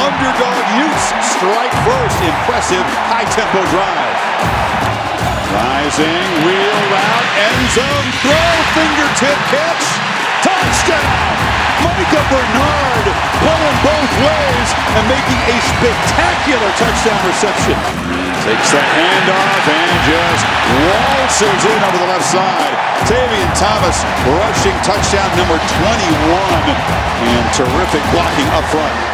underdog Utes strike first. Impressive high-tempo drive. Rising, wheel route, end zone, throw, fingertip catch, touchdown! Micah Bernard pulling both ways and making a spectacular touchdown reception. Takes the handoff and just waltzes in over the left side. Tavian Thomas rushing touchdown number 21 and terrific blocking up front.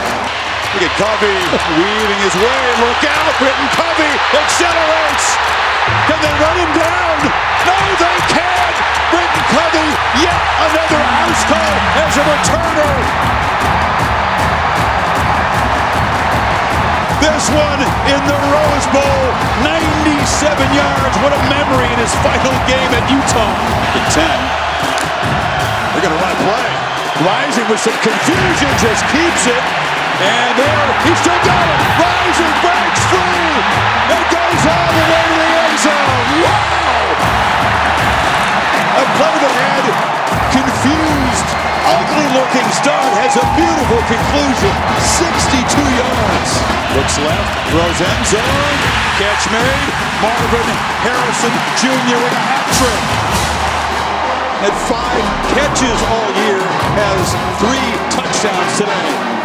At Covey weaving his way. Look out, Britton Covey accelerates. Can they run him down? No, they can't. Britton Covey, yet another house call as a returner. This one in the Rose Bowl, 97 yards. What a memory in his final game at Utah. The 10. They're going to run play. Rising with some confusion, just keeps it. And there, he's still going. Rising breaks free. It goes all the way to the end zone. Wow! A play that had confused, ugly-looking start has a beautiful conclusion. 62 yards. Looks left, throws end zone. Catch made. Marvin Harrison Jr. with a hat trick. Had five catches all year, has three touchdowns today.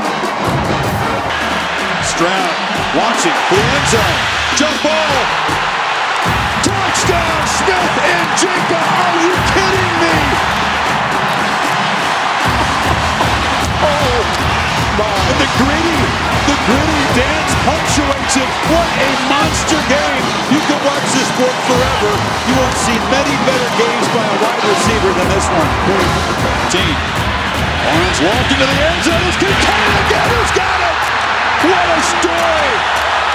Stroud for the end zone. Jump ball. Touchdown, Smith-Njigba. Are you kidding me? Oh, my. And the gritty, the gritty dance punctuates it. What a monster game. You can watch this sport forever. You won't see many better games by a wide receiver than this one. Team. Lawrence walked into the end zone. It's contained again. Who's got it? What a story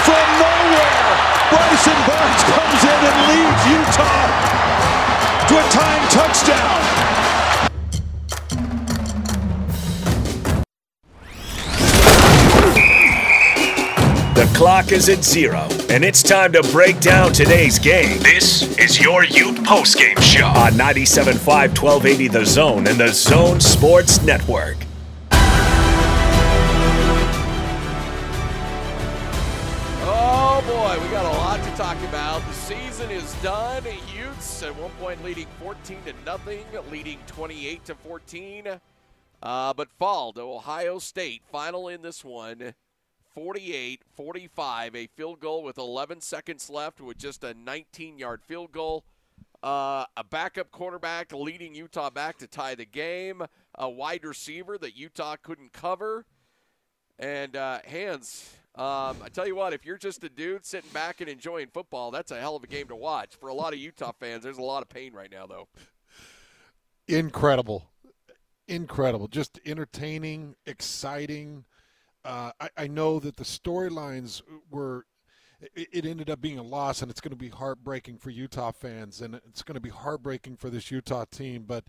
from nowhere. Bryson Barnes comes in and leads Utah to a time touchdown. The clock is at zero, and it's time to break down today's game. This is your Ute postgame show on 97.5 1280 The Zone and the Zone Sports Network. Done. Utes at one point leading 14 to nothing, leading 28 to 14. Uh, but fall to Ohio State, final in this one. 48 45, a field goal with 11 seconds left with just a 19 yard field goal. Uh, a backup quarterback leading Utah back to tie the game. A wide receiver that Utah couldn't cover. And uh, Hans, um, I tell you what, if you're just a dude sitting back and enjoying football, that's a hell of a game to watch. For a lot of Utah fans, there's a lot of pain right now, though. Incredible. Incredible. Just entertaining, exciting. Uh, I, I, know that the storylines were. It, it, ended up being a loss, and it's going to be heartbreaking for Utah fans, and it's going to be heartbreaking for this Utah team. But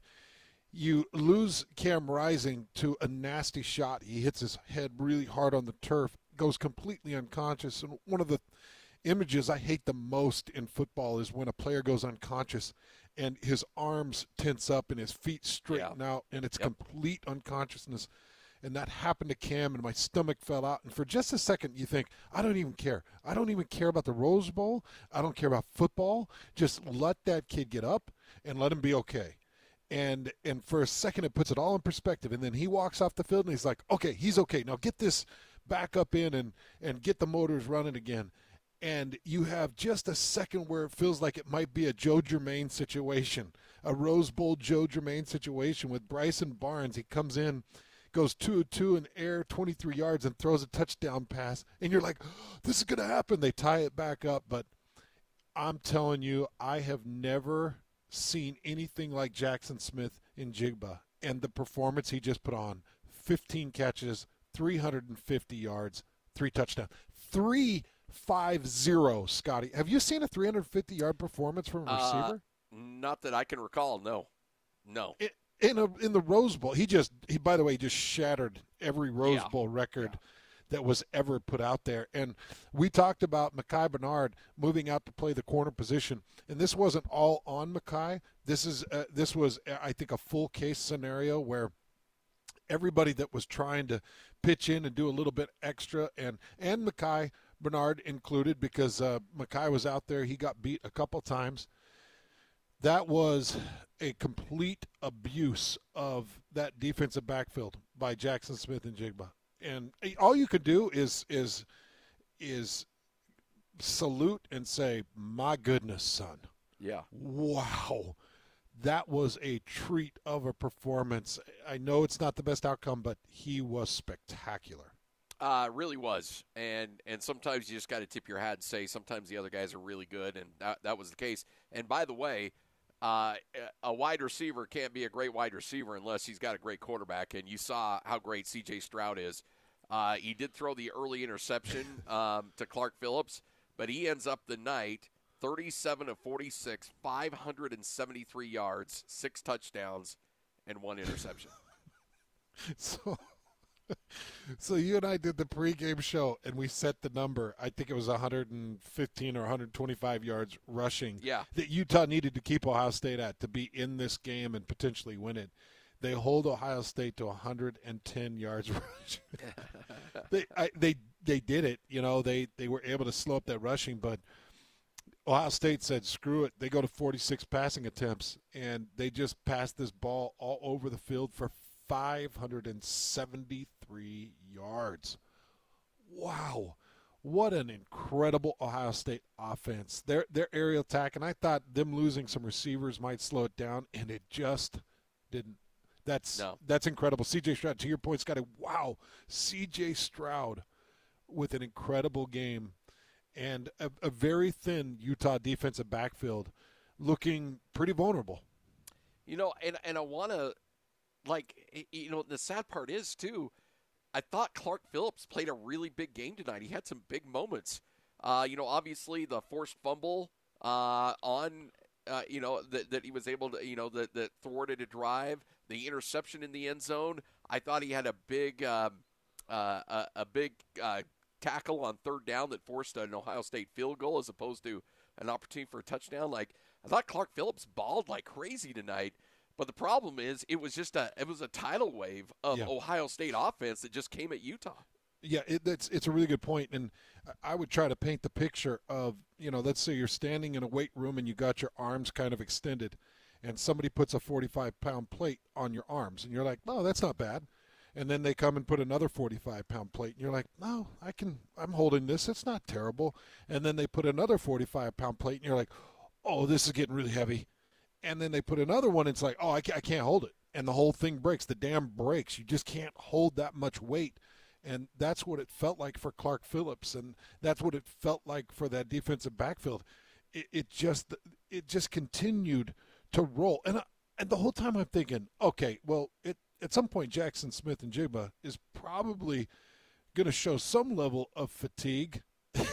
you lose Cam Rising to a nasty shot. He hits his head really hard on the turf, goes completely unconscious. And one of the images I hate the most in football is when a player goes unconscious and his arms tense up and his feet straighten yeah. out, and it's yep. complete unconsciousness and that happened to Cam, and my stomach fell out. And for just a second, you think, I don't even care. I don't even care about the Rose Bowl. I don't care about football. Just let that kid get up and let him be okay. And and for a second, it puts it all in perspective. And then he walks off the field, and he's like, okay, he's okay. Now get this back up in and and get the motors running again. And you have just a second where it feels like it might be a Joe Germaine situation, a Rose Bowl Joe Germaine situation with Bryson Barnes. He comes in goes two two in air, 23 yards, and throws a touchdown pass, and you're like, this is going to happen. They tie it back up, but I'm telling you, I have never seen anything like Jackson Smith in Jigba and the performance he just put on 15 catches, 350 yards, three touchdowns. Three five zero, Scotty. Have you seen a 350 yard performance from a uh, receiver? Uh, not that I can recall. No, no. It, in a in the Rose Bowl. He just he by the way just shattered every Rose yeah. Bowl record yeah. that was ever put out there. And we talked about Micah Bernard moving out to play the corner position, and this wasn't all on Micah. This is uh, this was I think a full case scenario where everybody that was trying to pitch in and do a little bit extra, and and Micah Bernard included because uh, Micah was out there. He got beat a couple times. That was a complete abuse of that defensive backfield by Jaxon Smith-Njigba, and all you could do is is is salute and say, "My goodness, son." Yeah. Wow. That was a treat of a performance. I know it's not the best outcome, but he was spectacular. Uh, really was, and and sometimes you just got to tip your hat and say sometimes the other guys are really good, and that, that was the case. And by the way, uh, a wide receiver can't be a great wide receiver unless he's got a great quarterback, and you saw how great C.J. Stroud is. Uh, he did throw the early interception um, to Clark Phillips, but he ends up the night 37 of 46, 573 yards, six touchdowns, and one interception. so, so you and I did the pregame show, and we set the number. I think it was 115 or 125 yards rushing. Yeah. That Utah needed to keep Ohio State at to be in this game and potentially win it. They hold Ohio State to 110 yards rushing. they, I, they, they did it. You know, they they were able to slow up that rushing, but Ohio State said, "Screw it." They go to 46 passing attempts, and they just passed this ball all over the field for 573 yards. Wow. What an incredible Ohio State offense. Their their aerial attack, and I thought them losing some receivers might slow it down, and it just didn't. That's no. that's incredible. CJ Stroud, to your point, Scotty. Wow, CJ Stroud with an incredible game and a, a very thin Utah defensive backfield looking pretty vulnerable. You know, and and I want to like you know the sad part is too. I thought Clark Phillips played a really big game tonight. He had some big moments. Uh, you know, obviously the forced fumble uh, on, uh, you know, that, that he was able to, you know, that, that thwarted a drive, the interception in the end zone. I thought he had a big, um, uh, a, a, big uh, tackle on third down that forced an Ohio State field goal as opposed to an opportunity for a touchdown. Like I thought Clark Phillips balled like crazy tonight. But the problem is, it was just a it was a tidal wave of yeah. Ohio State offense that just came at Utah. Yeah, it, it's it's a really good point, and I would try to paint the picture of you know, let's say you're standing in a weight room and you got your arms kind of extended, and somebody puts a 45 pound plate on your arms, and you're like, oh, that's not bad, and then they come and put another 45 pound plate, and you're like, no, I can, I'm holding this, it's not terrible, and then they put another 45 pound plate, and you're like, oh, this is getting really heavy and then they put another one. And it's like, oh, I can't, I can't hold it, and the whole thing breaks. The dam breaks. You just can't hold that much weight, and that's what it felt like for Clark Phillips, and that's what it felt like for that defensive backfield. It, it just it just continued to roll, and and the whole time I'm thinking, okay, well, it, at some point Jaxon Smith-Njigba is probably going to show some level of fatigue. and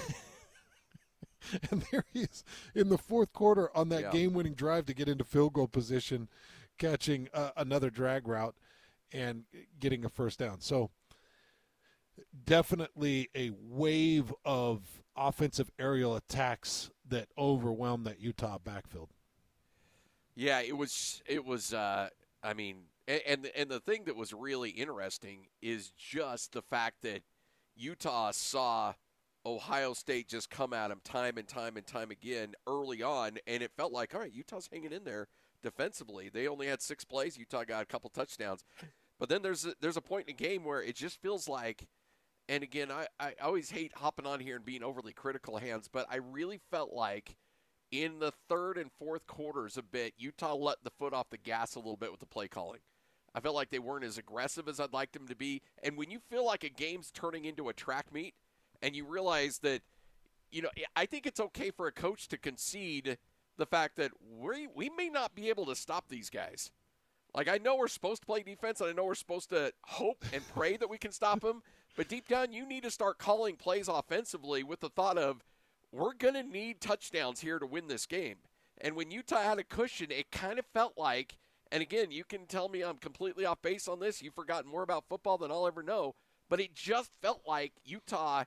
there he is in the fourth quarter on that yeah. game-winning drive to get into field goal position, catching uh, another drag route and getting a first down. So definitely a wave of offensive aerial attacks that overwhelmed that Utah backfield. Yeah, it was. It was. Uh, I mean, and, and and the thing that was really interesting is just the fact that Utah saw Ohio State just come at them time and time and time again early on, and it felt like, all right, Utah's hanging in there defensively. They only had six plays. Utah got a couple touchdowns, but then there's a, there's a point in the game where it just feels like, and again, I, I always hate hopping on here and being overly critical, Hans, but I really felt like in the third and fourth quarters a bit, Utah let the foot off the gas a little bit with the play calling. I felt like they weren't as aggressive as I'd like them to be, and when you feel like a game's turning into a track meet and you realize that, you know, I think it's okay for a coach to concede the fact that we we may not be able to stop these guys. Like I know we're supposed to play defense, and I know we're supposed to hope and pray that we can stop them. But deep down, you need to start calling plays offensively with the thought of we're going to need touchdowns here to win this game. And when Utah had a cushion, it kind of felt like, and again, you can tell me I'm completely off base on this. You've forgotten more about football than I'll ever know. But it just felt like Utah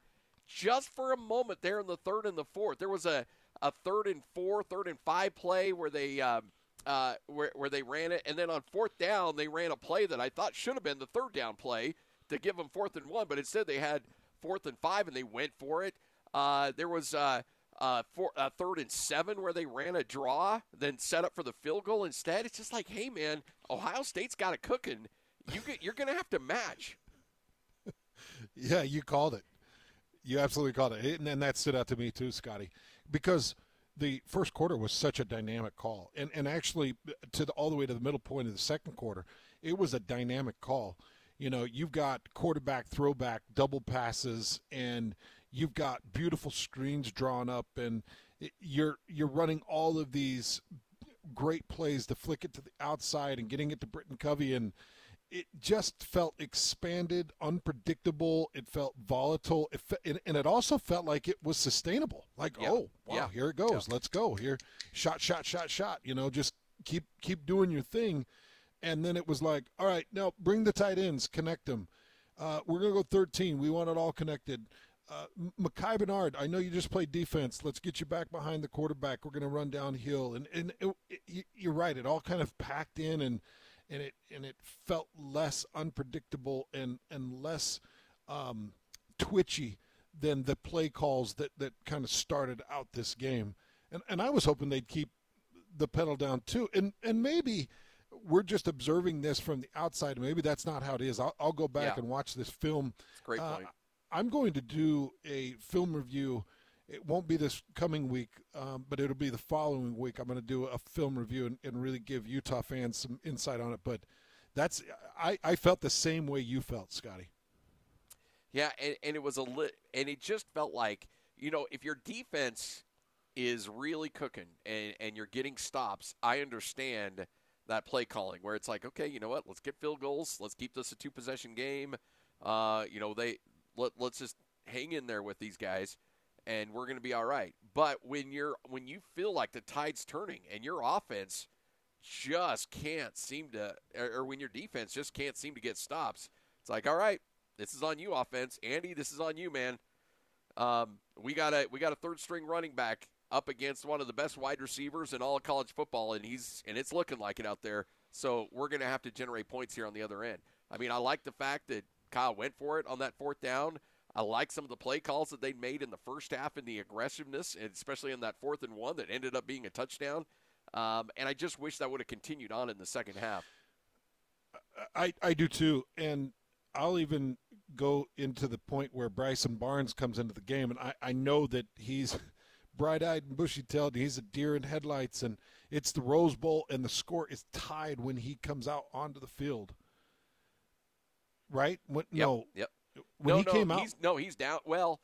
just for a moment there in the third and the fourth. There was a, a third and four, third and five play where they um, uh, where where they ran it, and then on fourth down they ran a play that I thought should have been the third down play to give them fourth and one, but instead they had fourth and five and they went for it. Uh, there was uh, uh, for, uh, third and seven where they ran a draw, then set up for the field goal instead. It's just like, hey man, Ohio State's got it cooking. You get, you're going to have to match. yeah, you called it. You absolutely called it, and, and that stood out to me too, Scotty, because the first quarter was such a dynamic call, and and actually to the, all the way to the middle point of the second quarter, it was a dynamic call. You know, you've got quarterback throwback double passes and you've got beautiful screens drawn up and you're you're running all of these great plays to flick it to the outside and getting it to Britton Covey and it just felt expanded, unpredictable. It felt volatile, it fe- and, and, it also felt like it was sustainable. Like, yeah. oh, wow, yeah. here it goes. Yeah. Let's go. Here, shot, shot, shot, shot. You know, just keep keep doing your thing. And then it was like, all right, now bring the tight ends, connect them. Uh, we're gonna go 13. We want it all connected uh, Micah Bernard, I know you just played defense. Let's get you back behind the quarterback. We're going to run downhill, and and it, it, you're right. It all kind of packed in, and and it and it felt less unpredictable and and less um, twitchy than the play calls that that kind of started out this game. And and I was hoping they'd keep the pedal down too, and and maybe we're just observing this from the outside. Maybe that's not how it is. I'll, I'll go back yeah. and watch this film. Great uh, point. I'm going to do a film review. It won't be this coming week, um, but it'll be the following week. I'm going to do a film review and, and, really give Utah fans some insight on it. But that's I, I felt the same way you felt, Scotty. Yeah, and, and it was a lit, and it just felt like you know if your defense is really cooking and, and you're getting stops, I understand that play calling where it's like, okay, you know what, let's get field goals, let's keep this a two possession game. Uh, you know they let, let's just hang in there with these guys and we're going to be all right. But when you're when you feel like the tide's turning and your offense just can't seem to or, when your defense just can't seem to get stops, it's like, all right, this is on you offense. Andy, this is on you, man. Um, we got a we got a third string running back up against one of the best wide receivers in all of college football and he's and it's looking like it out there. So we're going to have to generate points here on the other end. I mean, I like the fact that Kyle went for it on that fourth down. I like some of the play calls that they made in the first half and the aggressiveness, especially in that fourth and one that ended up being a touchdown. Um, and I just wish that would have continued on in the second half. I, I do too. And I'll even go into the point where Bryson Barnes comes into the game. And I, I know that he's bright eyed and bushy tailed. He's a deer in headlights. And it's the Rose Bowl, and the score is tied when he comes out onto the field right? What, yep, no. Yep. When no, he no, came out, no, he's down. Well,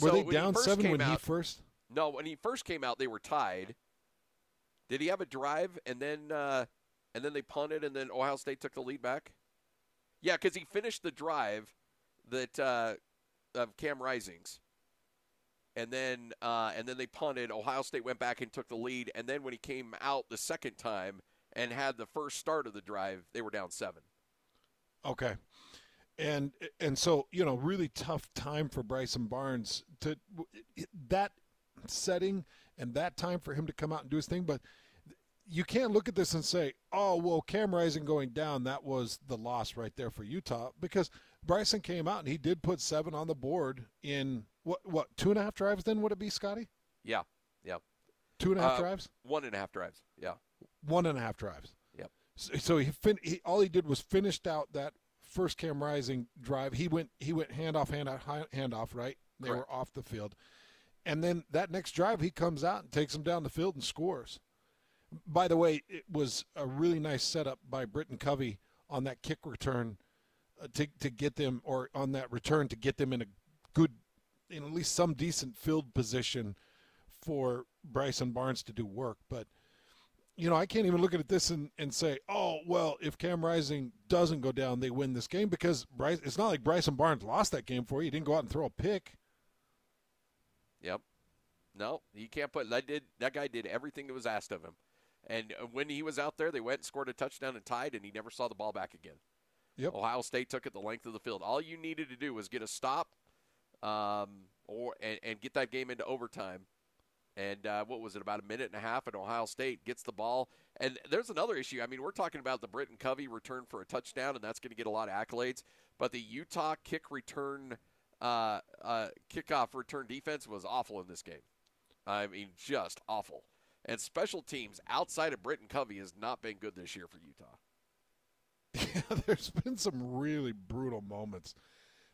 were so they down seven when out, he first? No, when he first came out, they were tied. Did he have a drive and then uh, and then they punted and then Ohio State took the lead back? Yeah, because he finished the drive that uh, of Cam Risings, and then uh, and then they punted. Ohio State went back and took the lead, and then when he came out the second time and had the first start of the drive, they were down seven. Okay and and so you know really tough time for Bryson Barnes to that setting and that time for him to come out and do his thing. But you can't look at this and say oh well Cam Rising going down that was the loss right there for Utah because Bryson came out and he did put seven on the board in what what two and a half drives then would it be Scotty? Yeah yeah. Two and a half uh, drives? one and a half drives yeah. One and a half drives. Yep. So, so he, fin- he all he did was finished out that first Cam Rising drive, he went he went handoff, handoff, handoff, right? They Correct. were off the field. And then that next drive, he comes out and takes them down the field and scores. By the way, it was a really nice setup by Britton Covey on that kick return uh, to to get them, or on that return to get them in a good, in at least some decent field position for Bryson Barnes to do work. But you know, I can't even look at this and, and say, oh, well, if Cam Rising doesn't go down, they win this game because Bryce, it's not like Bryson Barnes lost that game for you. He didn't go out and throw a pick. Yep. No, he can't put that did that guy did everything that was asked of him. And uh, when he was out there, they went and scored a touchdown and tied, and he never saw the ball back again. Yep. Ohio State took it the length of the field. All you needed to do was get a stop, um, or and, and get that game into overtime, And uh, what was it, about a minute and a half? And Ohio State gets the ball. And there's another issue. I mean, we're talking about the Britton Covey return for a touchdown, and that's going to get a lot of accolades. But the Utah kick return, uh, uh, kickoff return defense was awful in this game. I mean, just awful. And special teams outside of Britton Covey has not been good this year for Utah. Yeah, there's been some really brutal moments.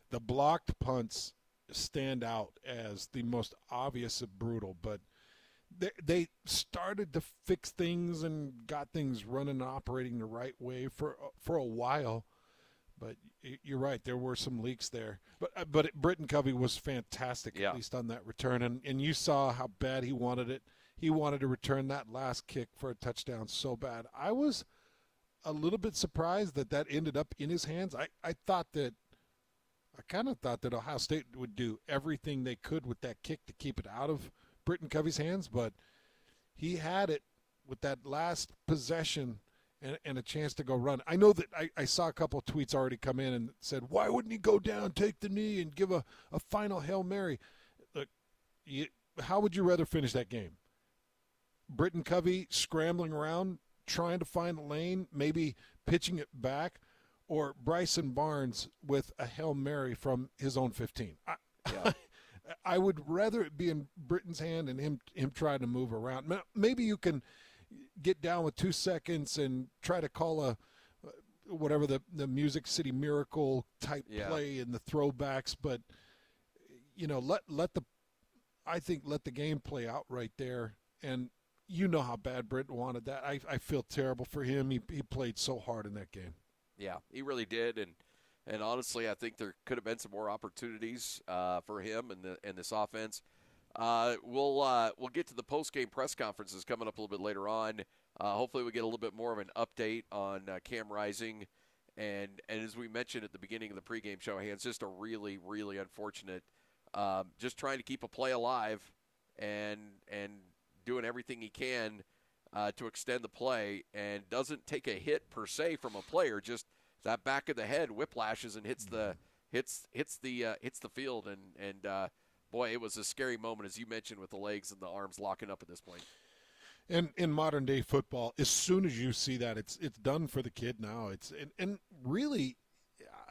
The blocked punts stand out as the most obvious of brutal, but they, they started to fix things and got things running and operating the right way for for a while. But you're right, there were some leaks there. But uh, but Britton Covey was fantastic Yeah. at least on that return, and and you saw how bad he wanted it. He wanted to return that last kick for a touchdown so bad. I was a little bit surprised that that ended up in his hands. I, I thought that I kind of thought that Ohio State would do everything they could with that kick to keep it out of Britton Covey's hands, but he had it with that last possession and, and a chance to go run. I know that I, I saw a couple of tweets already come in and said, why wouldn't he go down, take the knee, and give a, a final Hail Mary? Look, you, how would you rather finish that game? Britton Covey scrambling around, trying to find a lane, maybe pitching it back, or Bryson Barnes with a Hail Mary from his own 15. I, Yeah. I would rather it be in Britton's hand and him him trying to move around. Maybe you can get down with two seconds and try to call a whatever the the Music City Miracle type Yeah. play and the throwbacks, but you know let let the I think let the game play out right there. And you know how bad Britton wanted that. I I feel terrible for him. He he played so hard in that game. Yeah, he really did, and and honestly, I think there could have been some more opportunities uh, for him and and this offense. Uh, we'll uh, we'll get to the post game press conferences coming up a little bit later on. Uh, hopefully, we get a little bit more of an update on uh, Cam Rising, and and as we mentioned at the beginning of the pregame show, Hans just a really really unfortunate. Um, just trying to keep a play alive, and and doing everything he can uh, to extend the play and doesn't take a hit per se from a player. Just that back of the head whiplashes and hits the hits hits the uh, hits the field and and uh, boy, it was a scary moment as you mentioned with the legs and the arms locking up at this point. And in modern day football, as soon as you see that, it's it's done for the kid now. It's and, and really,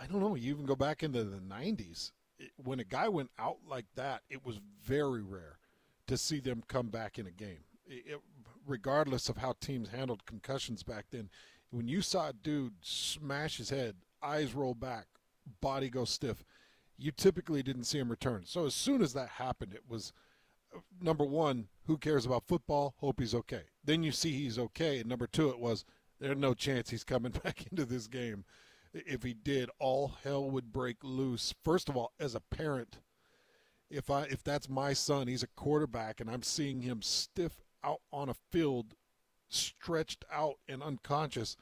I don't know. You even go back into the '90s it- when a guy went out like that. It was very rare to see them come back in a game, it- regardless of how teams handled concussions back then. When you saw a dude smash his head, eyes roll back, body go stiff, you typically didn't see him return. So as soon as that happened, it was uh, number one, who cares about football? Hope he's okay. Then you see he's okay. And number two, it was there's no chance he's coming back into this game. If he did, all hell would break loose. First of all, as a parent, if I if that's my son, he's a quarterback, and I'm seeing him stiff out on a field, stretched out and unconscious,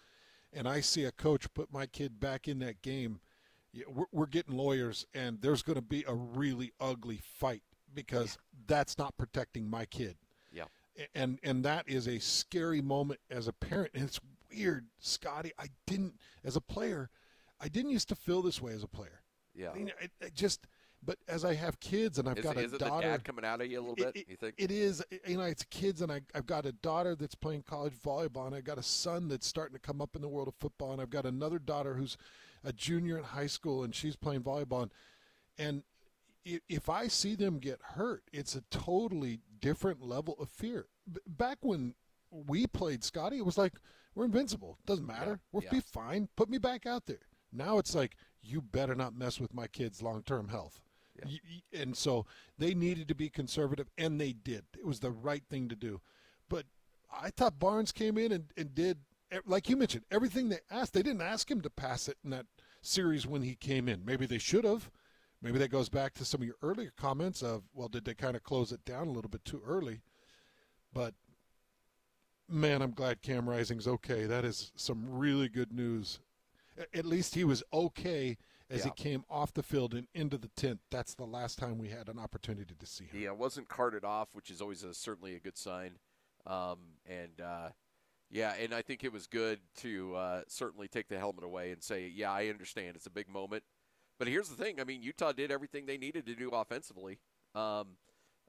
and I see a coach put my kid back in that game. We're, we're getting lawyers, and there's going to be a really ugly fight because that's not protecting my kid. Yeah. And and that is a scary moment as a parent. And it's weird, Scotty. I didn't, as a player, I didn't used to feel this way as a player. Yeah. I mean, it, it just, but as I have kids and I've Is, got a is it the daughter, dad coming out of you a little bit? it, you think? it is you know it's kids and I, i've got a daughter that's playing college volleyball and i've got a son that's starting to come up in the world of football and i've got another daughter who's a junior in high school and she's playing volleyball and, and if i see them get hurt it's a totally different level of fear back when we played scotty it was like we're invincible doesn't matter we'll yeah. be fine put me back out there now it's like you better not mess with my kids long-term health Y- y- and so they needed to be conservative, and they did. It was the right thing to do. But I thought Barnes came in and, and did, like you mentioned, everything they asked. They didn't ask him to pass it in that series when he came in. Maybe they should have. Maybe that goes back to some of your earlier comments of, well, did they kind of close it down a little bit too early? But man, I'm glad Cam Rising's okay. That is some really good news. At least he was okay as he came off the field and into the tent. That's the last time we had an opportunity to see him. He uh, wasn't carted off, which is always a, certainly a good sign. Um, and uh, yeah, and I think it was good to uh, certainly take the helmet away and say, "Yeah, I understand. It's a big moment." But here's the thing: I mean, Utah did everything they needed to do offensively. Um,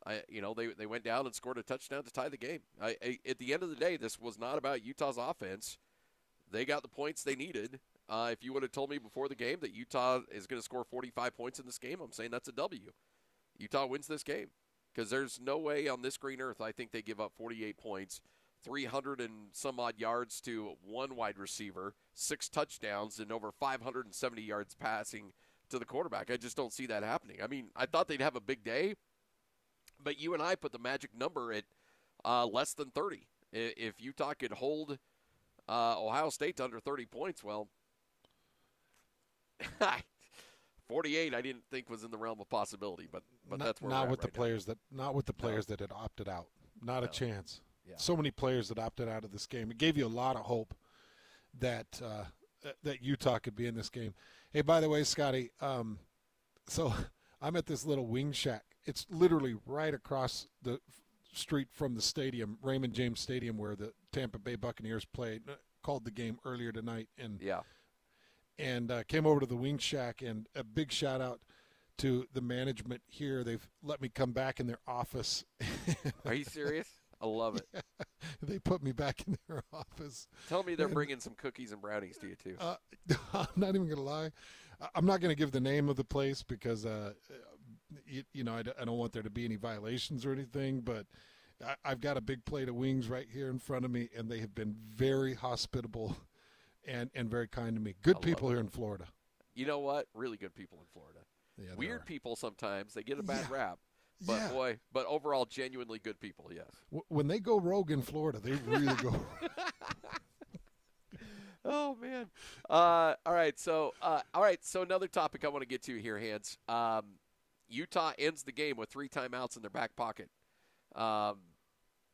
I, you know, they they went down and scored a touchdown to tie the game. I, I, at the end of the day, this was not about Utah's offense. They got the points they needed. Uh, if you would have told me before the game that Utah is going to score 45 points in this game, I'm saying that's a W. Utah wins this game because there's no way on this green earth I think they give up 48 points, 300 and some odd yards to one wide receiver, six touchdowns, and over 570 yards passing to the quarterback. I just don't see that happening. I mean, I thought they'd have a big day, but you and I put the magic number at uh, less than 30. If Utah could hold uh, Ohio State to under 30 points, well, 48 I didn't think was in the realm of possibility, but but not, that's where not with right the players that not with the players no. that had opted out. Not no. a chance. Yeah. So many players that opted out of this game. It gave you a lot of hope that uh, that Utah could be in this game. Hey, by the way, Scotty, um, so I'm at this little wing shack. It's literally right across the street from the stadium, Raymond James Stadium, where the Tampa Bay Buccaneers played. Uh, called the game earlier tonight, and yeah, and uh, came over to the Wing Shack. And a big shout out to the management here. They've let me come back in their office. Are you serious? I love it. Yeah, they put me back in their office. Tell me they're and, bringing some cookies and brownies to you too. Uh, I'm not even gonna lie. I'm not gonna give the name of the place because, uh, you, you, know, I, I, don't want there to be any violations or anything. But I, I've got a big plate of wings right here in front of me, and they have been very hospitable and and very kind to me. Good people here in Florida. You know what? Really good people in Florida. Yeah, Weird are. people sometimes they get a bad yeah. rap. But yeah. boy, but overall, genuinely good people. Yes. W- when they go rogue in Florida, they really go. oh man. Uh, all right. So uh, all right. So another topic I want to get to here, Hans. Um, Utah ends the game with three timeouts in their back pocket. Um,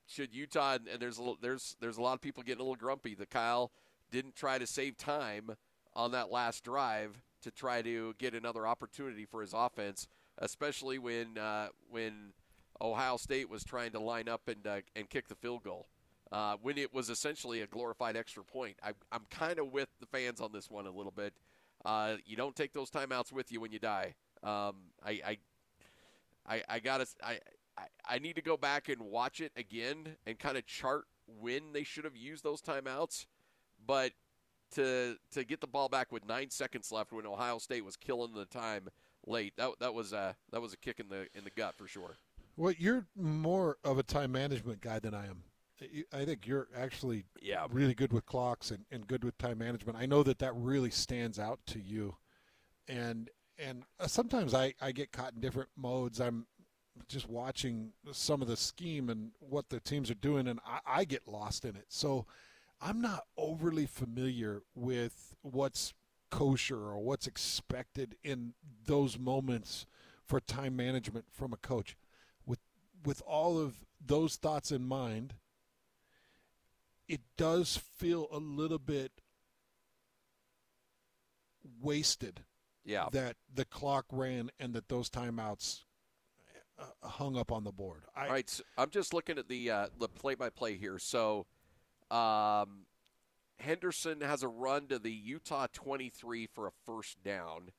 should Utah and, and there's a little, there's there's a lot of people getting a little grumpy The Kyle didn't try to save time on that last drive to try to get another opportunity for his offense, especially when uh, when Ohio State was trying to line up and uh, and kick the field goal. Uh, when it was essentially a glorified extra point, I, I'm kind of with the fans on this one a little bit. Uh, you don't take those timeouts with you when you die. Um, I, I, I, I gotta, I, I need to go back and watch it again and kind of chart when they should have used those timeouts but to to get the ball back with nine seconds left when Ohio State was killing the time late, that that was a that was a kick in the in the gut for sure. Well, you're more of a time management guy than I am. I think you're actually yeah. really good with clocks and, and good with time management. I know that that really stands out to you, and and uh, sometimes I, I get caught in different modes. I'm just watching some of the scheme and what the teams are doing, and I, I get lost in it. So I'm not overly familiar with what's kosher or what's expected in those moments for time management from a coach. With with all of those thoughts in mind, it does feel a little bit wasted. Yeah. That the clock ran and that those timeouts uh, hung up on the board. I, All right, so I'm just looking at the uh, the play by play here. So um, Henderson has a run to the Utah 23 for a first down.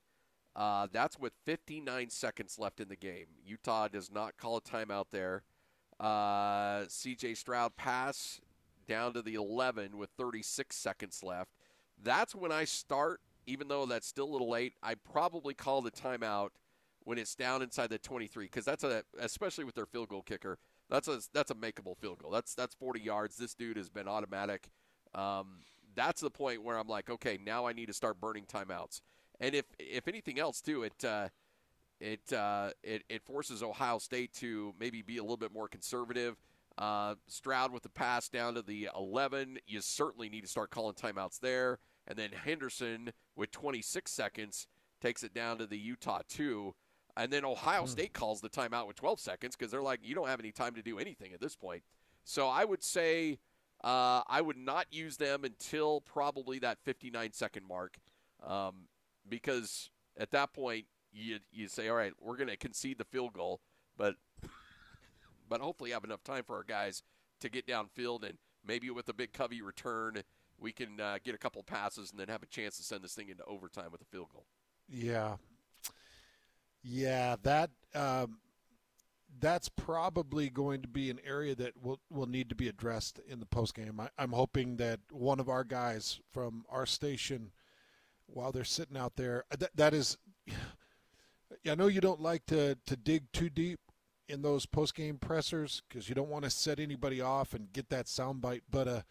Uh, that's with 59 seconds left in the game. Utah does not call a timeout there. Uh, CJ Stroud pass down to the 11 with 36 seconds left. That's when I start, even though that's still a little late. I probably call the timeout when it's down inside the 23 because that's a, especially with their field goal kicker, that's a that's a makeable field goal. That's that's 40 yards. This dude has been automatic. Um, that's the point where I'm like, okay, now I need to start burning timeouts. And if if anything else too, it uh, it, uh, it it forces Ohio State to maybe be a little bit more conservative. Uh, Stroud with the pass down to the 11, you certainly need to start calling timeouts there. And then Henderson with 26 seconds takes it down to the Utah two. And then Ohio mm. State calls the timeout with 12 seconds because they're like, you don't have any time to do anything at this point. So I would say uh, I would not use them until probably that 59 second mark um, because at that point you, you say, all right, we're going to concede the field goal, but but hopefully have enough time for our guys to get downfield and maybe with a big Covey return, we can uh, get a couple passes and then have a chance to send this thing into overtime with a field goal. Yeah, yeah, that um, that's probably going to be an area that will will need to be addressed in the post game. I'm hoping that one of our guys from our station, while they're sitting out there, that, that is. I know you don't like to, to dig too deep in those post game pressers because you don't want to set anybody off and get that soundbite. But uh,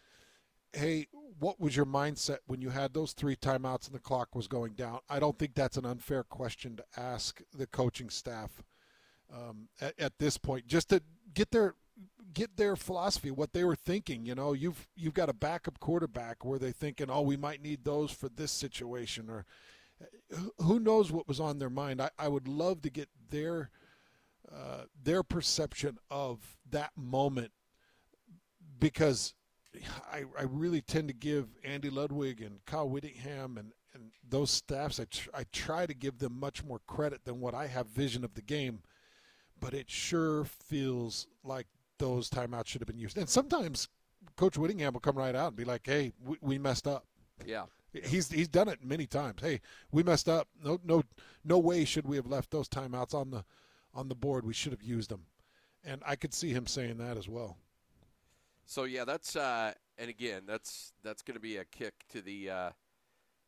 hey, what was your mindset when you had those three timeouts and the clock was going down? I don't think that's an unfair question to ask the coaching staff um, at, at, this point, just to get their get their philosophy, what they were thinking. You know, you've you've got a backup quarterback where they're thinking, oh, we might need those for this situation, or who knows what was on their mind. I, I would love to get their uh, their perception of that moment because I, I really tend to give Andy Ludwig and Kyle Whittingham and, and those staffs, I, tr- I try to give them much more credit than what I have vision of the game, but it sure feels like those timeouts should have been used. And sometimes Coach Whittingham will come right out and be like, hey, we, we messed up. Yeah. He's he's done it many times. Hey, we messed up. No no no way should we have left those timeouts on the on the board. We should have used them. And I could see him saying that as well. So yeah, that's uh, and again, that's that's going to be a kick to the uh,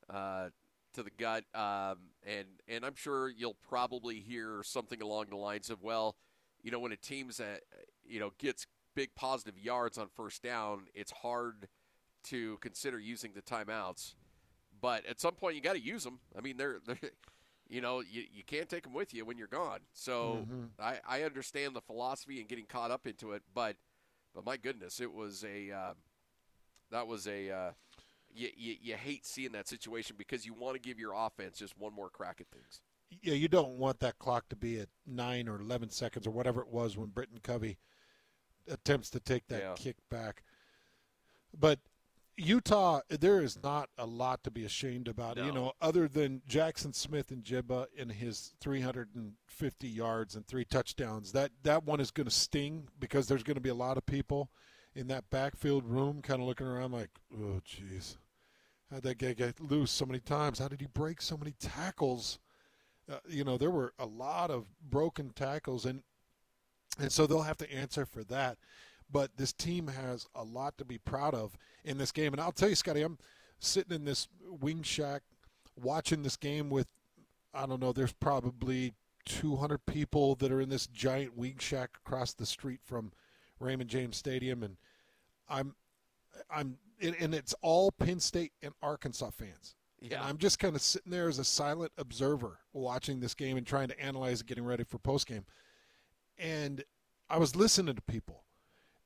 uh, to the gut, um, and and I'm sure you'll probably hear something along the lines of, well, you know, when a team's uh, you know gets big positive yards on first down, it's hard to consider using the timeouts, but at some point you got to use them. I mean, they're, they're you know, you, you can't take them with you when you're gone. So mm-hmm. I, I understand the philosophy and getting caught up into it, but but my goodness, it was a uh, that was a uh, you, you, you hate seeing that situation because you want to give your offense just one more crack at things. Yeah, you don't want that clock to be at nine or eleven seconds or whatever it was when Britton Covey attempts to take that yeah. kick back. But Utah, there is not a lot to be ashamed about, no. you know, other than Jaxon Smith-Njigba in his 350 yards and three touchdowns. That that one is going to sting because there's going to be a lot of people in that backfield room kind of looking around like, oh, jeez, how'd that guy get loose so many times? How did he break so many tackles? Uh, you know, there were a lot of broken tackles, and and so they'll have to answer for that. But this team has a lot to be proud of in this game. And I'll tell you, Scotty, I'm sitting in this wing shack watching this game with, I don't know, there's probably 200 people that are in this giant wing shack across the street from Raymond James Stadium. And I'm, I'm, and it's all Penn State and Arkansas fans. Yeah. And I'm just kind of sitting there as a silent observer watching this game and trying to analyze it, getting ready for postgame. And I was listening to people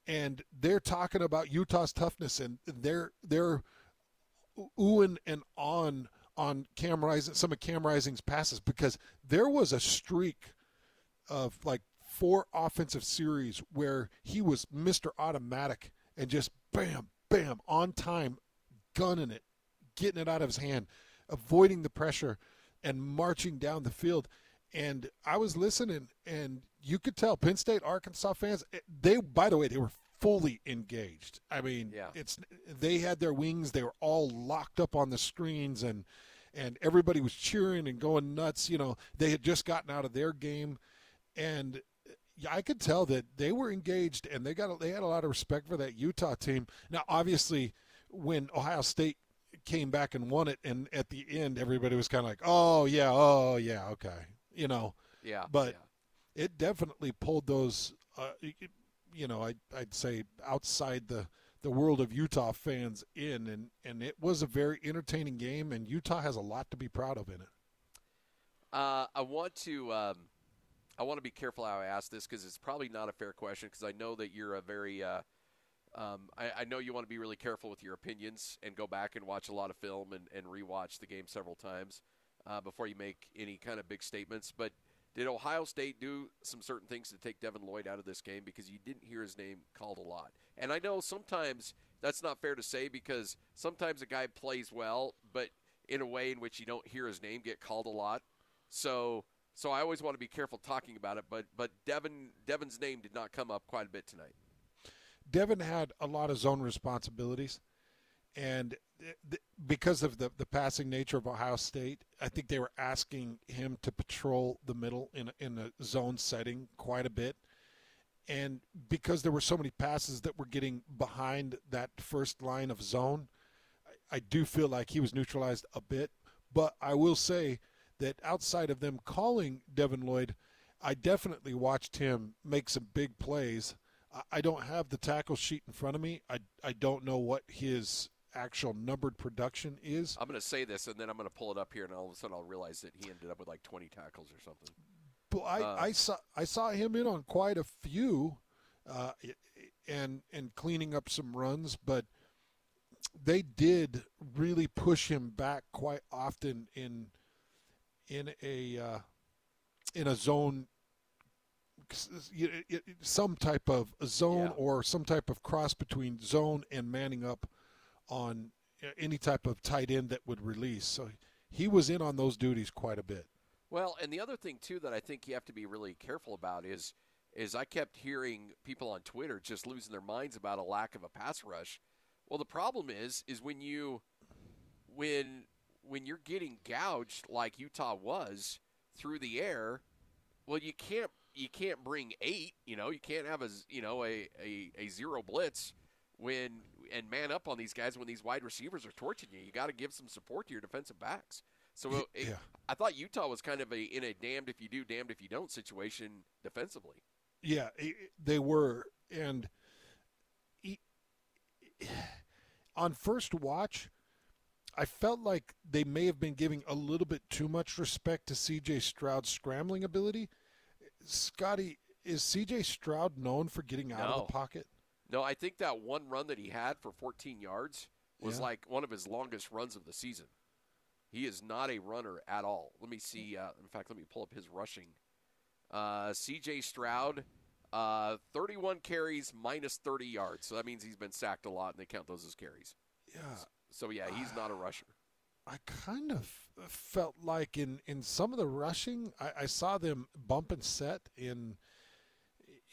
and they're talking about Utah's toughness, and they're they're oohing and on on Cam Rising, some of Cam Rising's passes because there was a streak of like four offensive series where he was Mr. Automatic and just bam, bam, on time, gunning it, getting it out of his hand, avoiding the pressure, and marching down the field. And I was listening, and you could tell Penn State, Arkansas fans, they, by the way, they were fully engaged. I mean, yeah. it's they had their wings, they were all locked up on the screens, and and everybody was cheering and going nuts. You know, they had just gotten out of their game, and I could tell that they were engaged, and they got they had a lot of respect for that Utah team. Now, obviously, when Ohio State came back and won it, and at the end, everybody was kind of like, "Oh yeah, oh yeah, okay," you know. Yeah. But yeah. It definitely pulled those. Uh, you know, I, I'd say outside the the world of Utah fans in, and and it was a very entertaining game, and Utah has a lot to be proud of in it. Uh, I want to um, I want to be careful how I ask this because it's probably not a fair question because I know that you're a very uh, um, I, I, know you want to be really careful with your opinions and go back and watch a lot of film and, and rewatch the game several times uh, before you make any kind of big statements. But did Ohio State do some certain things to take Devin Lloyd out of this game because you didn't hear his name called a lot? And I know sometimes that's not fair to say because sometimes a guy plays well, but in a way in which you don't hear his name get called a lot. So so I always want to be careful talking about it, but but Devin Devin's name did not come up quite a bit tonight. Devin had a lot of zone responsibilities and because of the, the passing nature of Ohio State, I think they were asking him to patrol the middle in in a zone setting quite a bit, And because there were so many passes that were getting behind that first line of zone, I, I do feel like he was neutralized a bit. But I will say that outside of them calling Devin Lloyd, I definitely watched him make some big plays. I, I don't have the tackle sheet in front of me. I, I don't know what his actual numbered production is. I'm going to say this, and then I'm going to pull it up here, and all of a sudden I'll realize that he ended up with like 20 tackles or something. But I, Uh, I saw I saw him in on quite a few, uh, and and cleaning up some runs, but they did really push him back quite often in in a uh, in a zone some type of zone Yeah. or some type of cross between zone and manning up on uh, any type of tight end that would release so he was in on those duties quite a bit Well, and the other thing too that I think you have to be really careful about is is I kept hearing people on Twitter just losing their minds about a lack of a pass rush. Well, the problem is is when you when when you're getting gouged like Utah was through the air, well you can't you can't bring 8, you know, you can't have a you know a a, a zero blitz when and man up on these guys when these wide receivers are torching you. You got to give some support to your defensive backs. So it, Yeah. I thought Utah was kind of a in a damned if you do, damned if you don't situation defensively. Yeah, i- i- they were, and e- on first watch, I felt like they may have been giving a little bit too much respect to C.J. Stroud's scrambling ability. Scotty, is C.J. Stroud known for getting out of the pocket? No, I think that one run that he had for 14 yards was Yeah. like one of his longest runs of the season. He is not a runner at all. Let me see. Uh, in fact, let me pull up his rushing. Uh, C.J. Stroud, uh, 31 carries minus 30 yards. So that means he's been sacked a lot, and they count those as carries. Yeah, So yeah, he's not a rusher. I kind of felt like in, in some of the rushing, I, I saw them bump and set in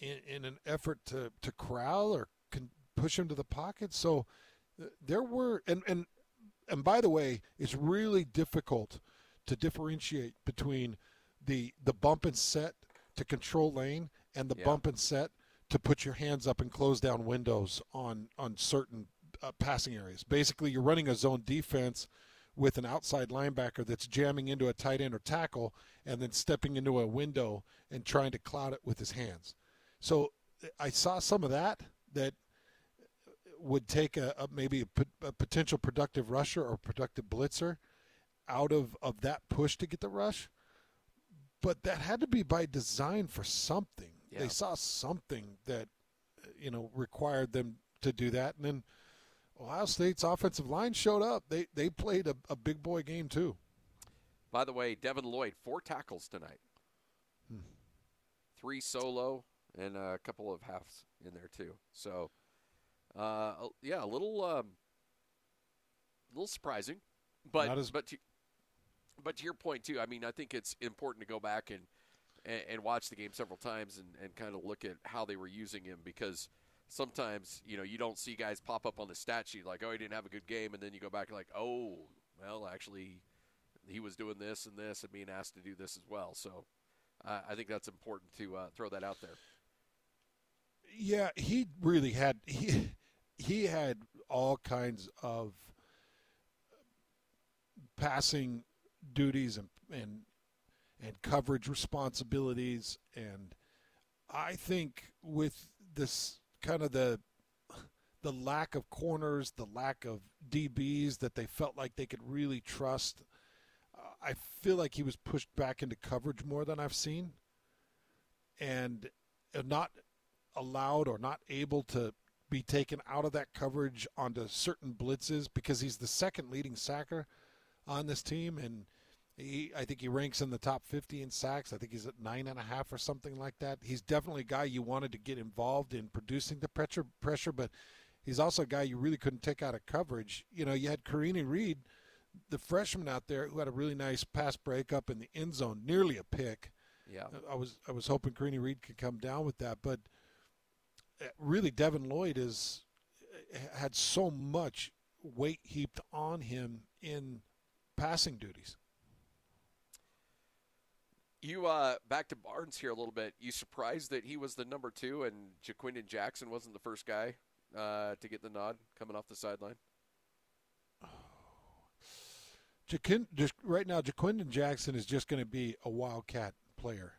in, in an effort to, to corral or can push him to the pocket. So uh, there were and, and and by the way, it's really difficult to differentiate between the the bump and set to control lane and the Yeah. bump and set to put your hands up and close down windows on on certain uh, passing areas. Basically, you're running a zone defense with an outside linebacker that's jamming into a tight end or tackle and then stepping into a window and trying to cloud it with his hands. So I saw some of that that would take a, a maybe a, a potential productive rusher or productive blitzer out of, of that push to get the rush. But that had to be by design for something. Yeah. They saw something that you know required them to do that, and then Ohio State's offensive line showed up. They they played a, a big boy game too. By the way, Devin Lloyd, four tackles tonight. Hmm. Three solo and a couple of halves in there too. So, uh, yeah, a little, um, a little surprising, but as- but to, but to your point too. I mean, I think it's important to go back and and, and watch the game several times and, and kind of look at how they were using him because sometimes you know you don't see guys pop up on the stat sheet like oh he didn't have a good game and then you go back and like oh well actually he was doing this and this and being asked to do this as well. So uh, I think that's important to uh, throw that out there. Yeah, he really had he he had all kinds of passing duties and and and coverage responsibilities. And I think with this kind of the the lack of corners, the lack of DBs that they felt like they could really trust, uh, I feel like he was pushed back into coverage more than I've seen, and uh, not allowed or not able to be taken out of that coverage onto certain blitzes because he's the second leading sacker on this team, and he, I think he ranks in the top 50 in sacks. I think he's at nine and a half or something like that. He's definitely a guy you wanted to get involved in producing the pressure, pressure, but he's also a guy you really couldn't take out of coverage. You know, you had Karini Reed, the freshman out there, who had a really nice pass breakup in the end zone, nearly a pick. Yeah. I was I was hoping Karini Reed could come down with that, but really Devin Lloyd is had so much weight heaped on him in passing duties. You uh, back to Barnes here a little bit. You surprised that he was the number two and Ja'Quinden Jackson wasn't the first guy uh, to get the nod coming off the sideline? Jaquin, just right now, Ja'Quinden Jackson is just going to be a wildcat player,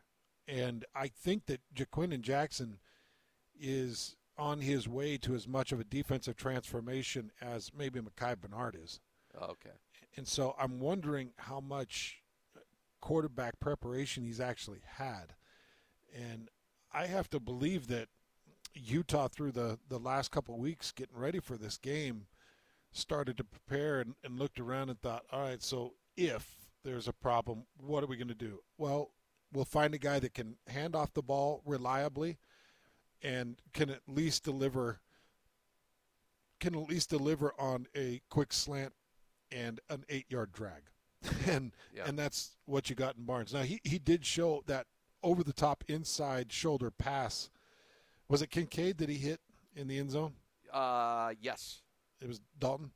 and I think that Ja'Quinden Jackson is on his way to as much of a defensive transformation as maybe Micah Bernard is. Oh, okay. And so I'm wondering how much quarterback preparation he's actually had. And I have to believe that Utah, through the, the last couple of weeks getting ready for this game, started to prepare and, and looked around and thought, all right, so if there's a problem, what are we going to do? Well, we'll find a guy that can hand off the ball reliably and can at least deliver can at least deliver on a quick slant and an eight yard drag. and Yeah. and that's what you got in Barnes. Now he, he did show that over the top inside shoulder pass. Was it Kincaid that he hit in the end zone? Uh, yes. It was Dalton.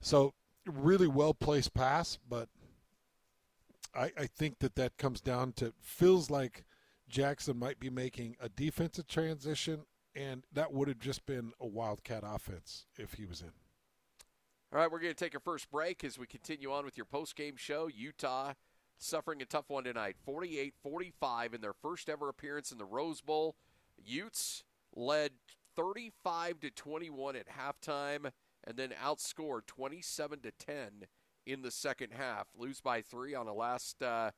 So really well placed pass, but I, I think that that comes down to feels like Jackson might be making a defensive transition, and that would have just been a wildcat offense if he was in. All right, we're going to take our first break as we continue on with your post-game show. Utah suffering a tough one tonight, 48-45 in their first ever appearance in the Rose Bowl. Utes led 35 to 21 at halftime and then outscored 27 to 10 in the second half. Lose by 3 on a last uh,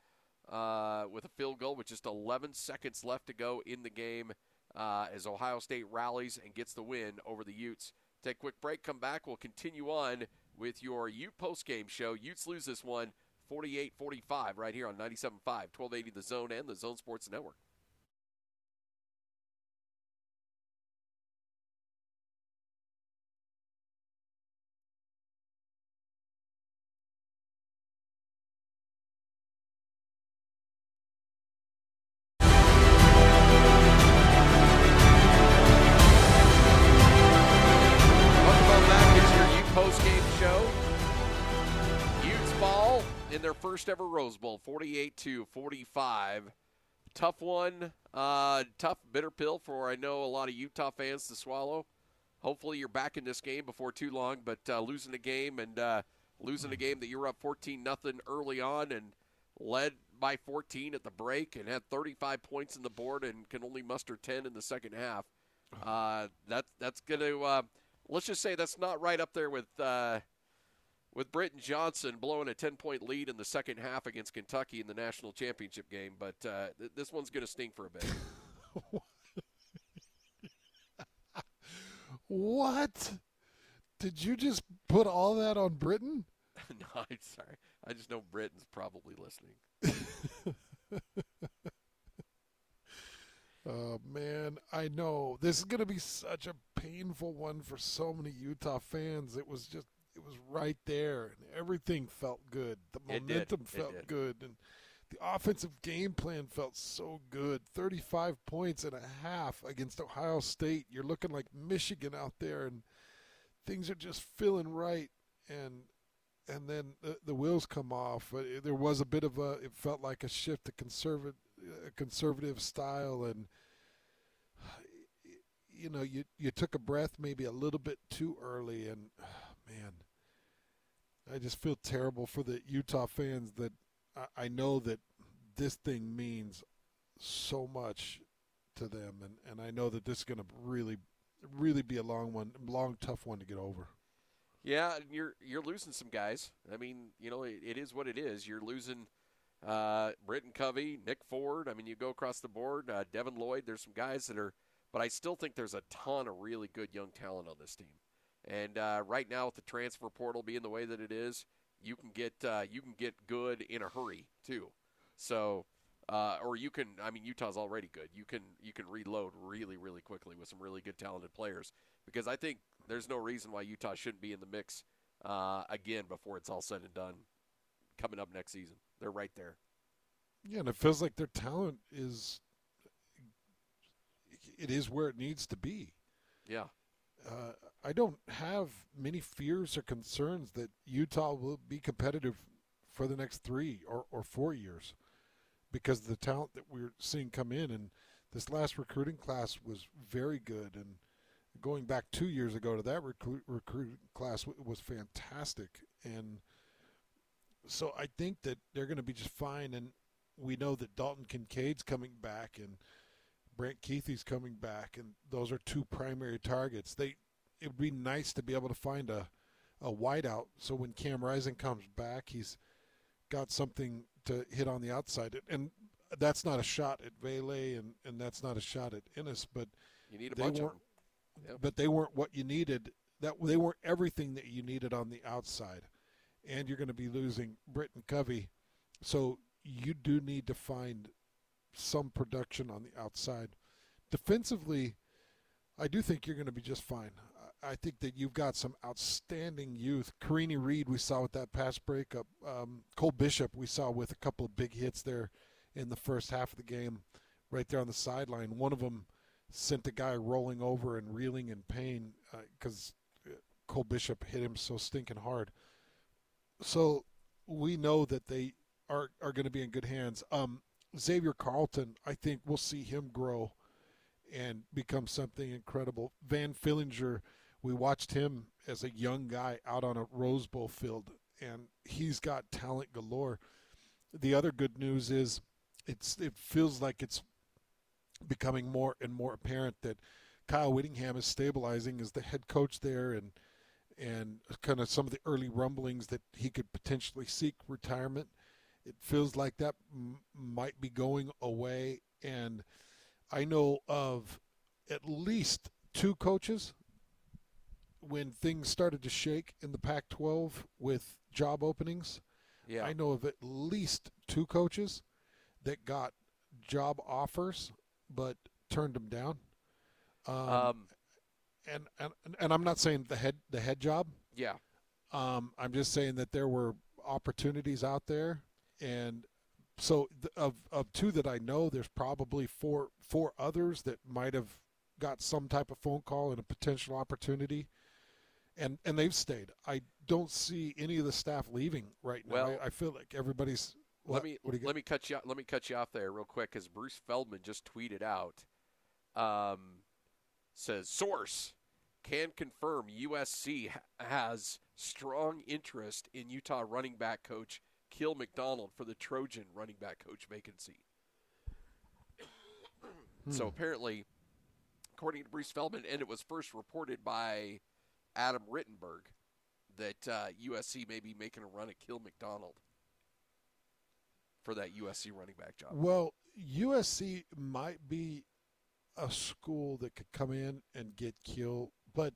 uh, with a field goal with just 11 seconds left to go in the game uh, as Ohio State rallies and gets the win over the Utes. Take a quick break, come back. We'll continue on with your Ute post-game show. Utes lose this one 48 45 right here on 97.5, 1280 The Zone and the Zone Sports Network. First ever Rose Bowl, 48 to 45. Tough one, uh, tough bitter pill for I know a lot of Utah fans to swallow. Hopefully, you're back in this game before too long. But uh, losing a game and uh, losing a game that you were up 14 nothing early on and led by 14 at the break and had 35 points in the board and can only muster 10 in the second half. Uh, that's that's going to uh, let's just say that's not right up there with uh, with Britton Johnson blowing a 10 point lead in the second half against Kentucky in the national championship game. But uh, th- this one's going to sting for a bit. What? Did you just put all that on Britton? no, I'm sorry. I just know Britton's probably listening. Oh man, I know this is going to be such a painful one for so many Utah fans. It was just, it was right there, and everything felt good. The momentum It felt good, and the offensive game plan felt so good. Thirty-five points and a half against Ohio State. You're looking like Michigan out there, and things are just feeling right. And and then the, the wheels come off. There was a bit of a. It felt like a shift to conservative, conservative style, and you know, you you took a breath maybe a little bit too early, and man, I just feel terrible for the Utah fans that I, I know that this thing means so much to them, and and I know that this is going to really, really be a long one, long tough one to get over. Yeah, you're you're losing some guys. I mean, you know, it, it is what it is. You're losing uh, Britton Covey, Nick Ford. I mean, you go across the board. Uh, Devin Lloyd. There's some guys that are, but I still think there's a ton of really good young talent on this team. And uh, right now, with the transfer portal being the way that it is, you can get uh, you can get good in a hurry too. So, uh, or you can. I mean, Utah's already good. You can you can reload really really quickly with some really good talented players because I think there's no reason why Utah shouldn't be in the mix uh, again before it's all said and done. Coming up next season, they're right there. Yeah, and it feels like their talent is it is where it needs to be. Yeah, Uh, I don't have many fears or concerns that Utah will be competitive for the next three or, or four years because of the talent that we're seeing come in. And this last recruiting class was very good. And going back two years ago to that recruit, recruiting class was fantastic. And so I think that they're going to be just fine. And we know that Dalton Kincaid's coming back and Brant Kuithe's coming back, and those are two primary targets. They it would be nice to be able to find a a wideout so when Cam Rising comes back, he's got something to hit on the outside. And that's not a shot at Vele, and, and that's not a shot at Enis, but you need a they bunch of. Yep. But they weren't what you needed. That they weren't everything that you needed on the outside, and you're going to be losing Britton Covey, so you do need to find some production on the outside. Defensively, I do think you're going to be just fine. I think that you've got some outstanding youth. Karini Reed, we saw with that pass breakup. Um, Cole Bishop, we saw with a couple of big hits there in the first half of the game, right there on the sideline. One of them sent a guy rolling over and reeling in pain because uh, Cole Bishop hit him so stinking hard. So we know that they are are going to be in good hands. Um, Xavier Carlton, I think we'll see him grow and become something incredible. Van Fillinger, we watched him as a young guy out on a Rose Bowl field, and he's got talent galore. The other good news is it's it feels like it's becoming more and more apparent that Kyle Whittingham is stabilizing as the head coach there and and kind of some of the early rumblings that he could potentially seek retirement. It feels like that m- might be going away and I know of at least two coaches when things started to shake in the Pac 12 with job openings. Yeah. I know of at least two coaches that got job offers but turned them down. Um, Um, and, and and I'm not saying the head the head job. yeah. Um, I'm just saying that there were opportunities out there, and so th- of of two that I know, there's probably four four others that might have got some type of phone call and a potential opportunity, and and they've stayed. I don't see any of the staff leaving right now. Well- I, I feel like everybody's. Let me what do you got? let me cut you let me cut you off there real quick because Bruce Feldman just tweeted out. Um, says source can confirm USC has strong interest in Utah running back coach Kiel McDonald for the Trojan running back coach vacancy. So Hmm. apparently, according to Bruce Feldman, and it was first reported by Adam Rittenberg that uh, USC may be making a run at Kiel McDonald for that USC running back job. Well, USC might be a school that could come in and get Kiel, but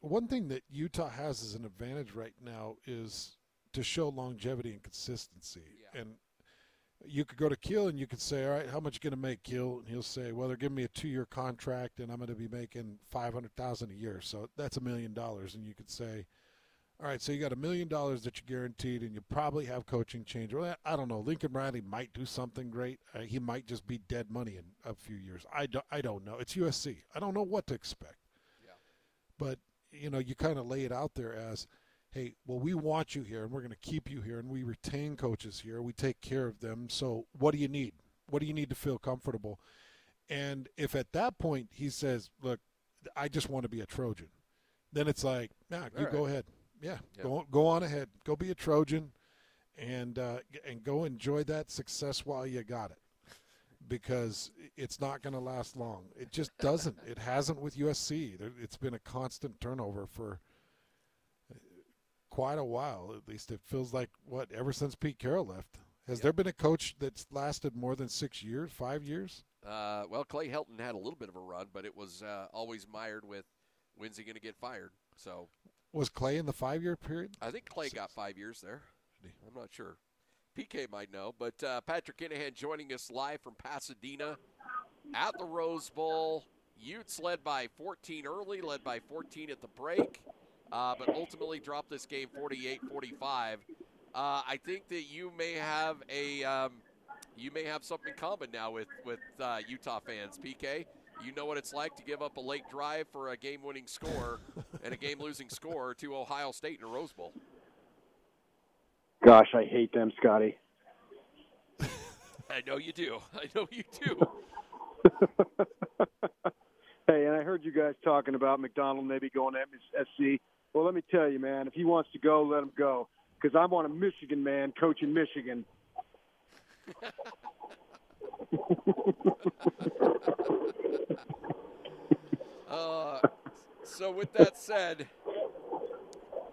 one thing that Utah has as an advantage right now is to show longevity and consistency. Yeah. And you could go to Kiel and you could say, "All right, how much you going to make, Kiel?" And he'll say, "Well, they're giving me a two-year contract, and I'm going to be making five hundred thousand a year, so that's a million dollars." And you could say, all right, so you got a million dollars that you're guaranteed, and you probably have coaching change. Well, I don't know. Lincoln Riley might do something great. Uh, he might just be dead money in a few years. I don't, I don't know. It's USC. I don't know what to expect. Yeah. But you know, you kind of lay it out there as, hey, well, we want you here, and we're going to keep you here, and we retain coaches here. We take care of them. So, what do you need? What do you need to feel comfortable? And if at that point he says, look, I just want to be a Trojan, then it's like, nah, you All go ahead. Yeah, Yeah. go go on ahead. Go be a Trojan, and uh, and go enjoy that success while you got it, because it's not going to last long. It just doesn't. it hasn't with USC. There- It's been a constant turnover for quite a while. At least it feels like what ever since Pete Carroll left. Has Yeah. there been a coach that's lasted more than six years, five years? Uh, well, Clay Helton had a little bit of a run, but it was uh, always mired with when's he going to get fired. So Was Clay in the five-year period? I think Clay got five years there. I'm not sure. PK might know, but uh, Patrick Kinahan joining us live from Pasadena at the Rose Bowl. Utes led by 14 early, led by 14 at the break, uh, but ultimately dropped this game 48-45. Uh, I think that you may have a um, you may have something common now with with uh, Utah fans. PK, you know what it's like to give up a late drive for a game-winning score and a game-losing score to Ohio State in a Rose Bowl. Gosh, I hate them, Scotty. I know you do. I know you do. hey, and I heard you guys talking about McDonald maybe going to SC. Well, let me tell you, man, if he wants to go, let him go. Because I want a Michigan man coaching Michigan. uh, so, with that said,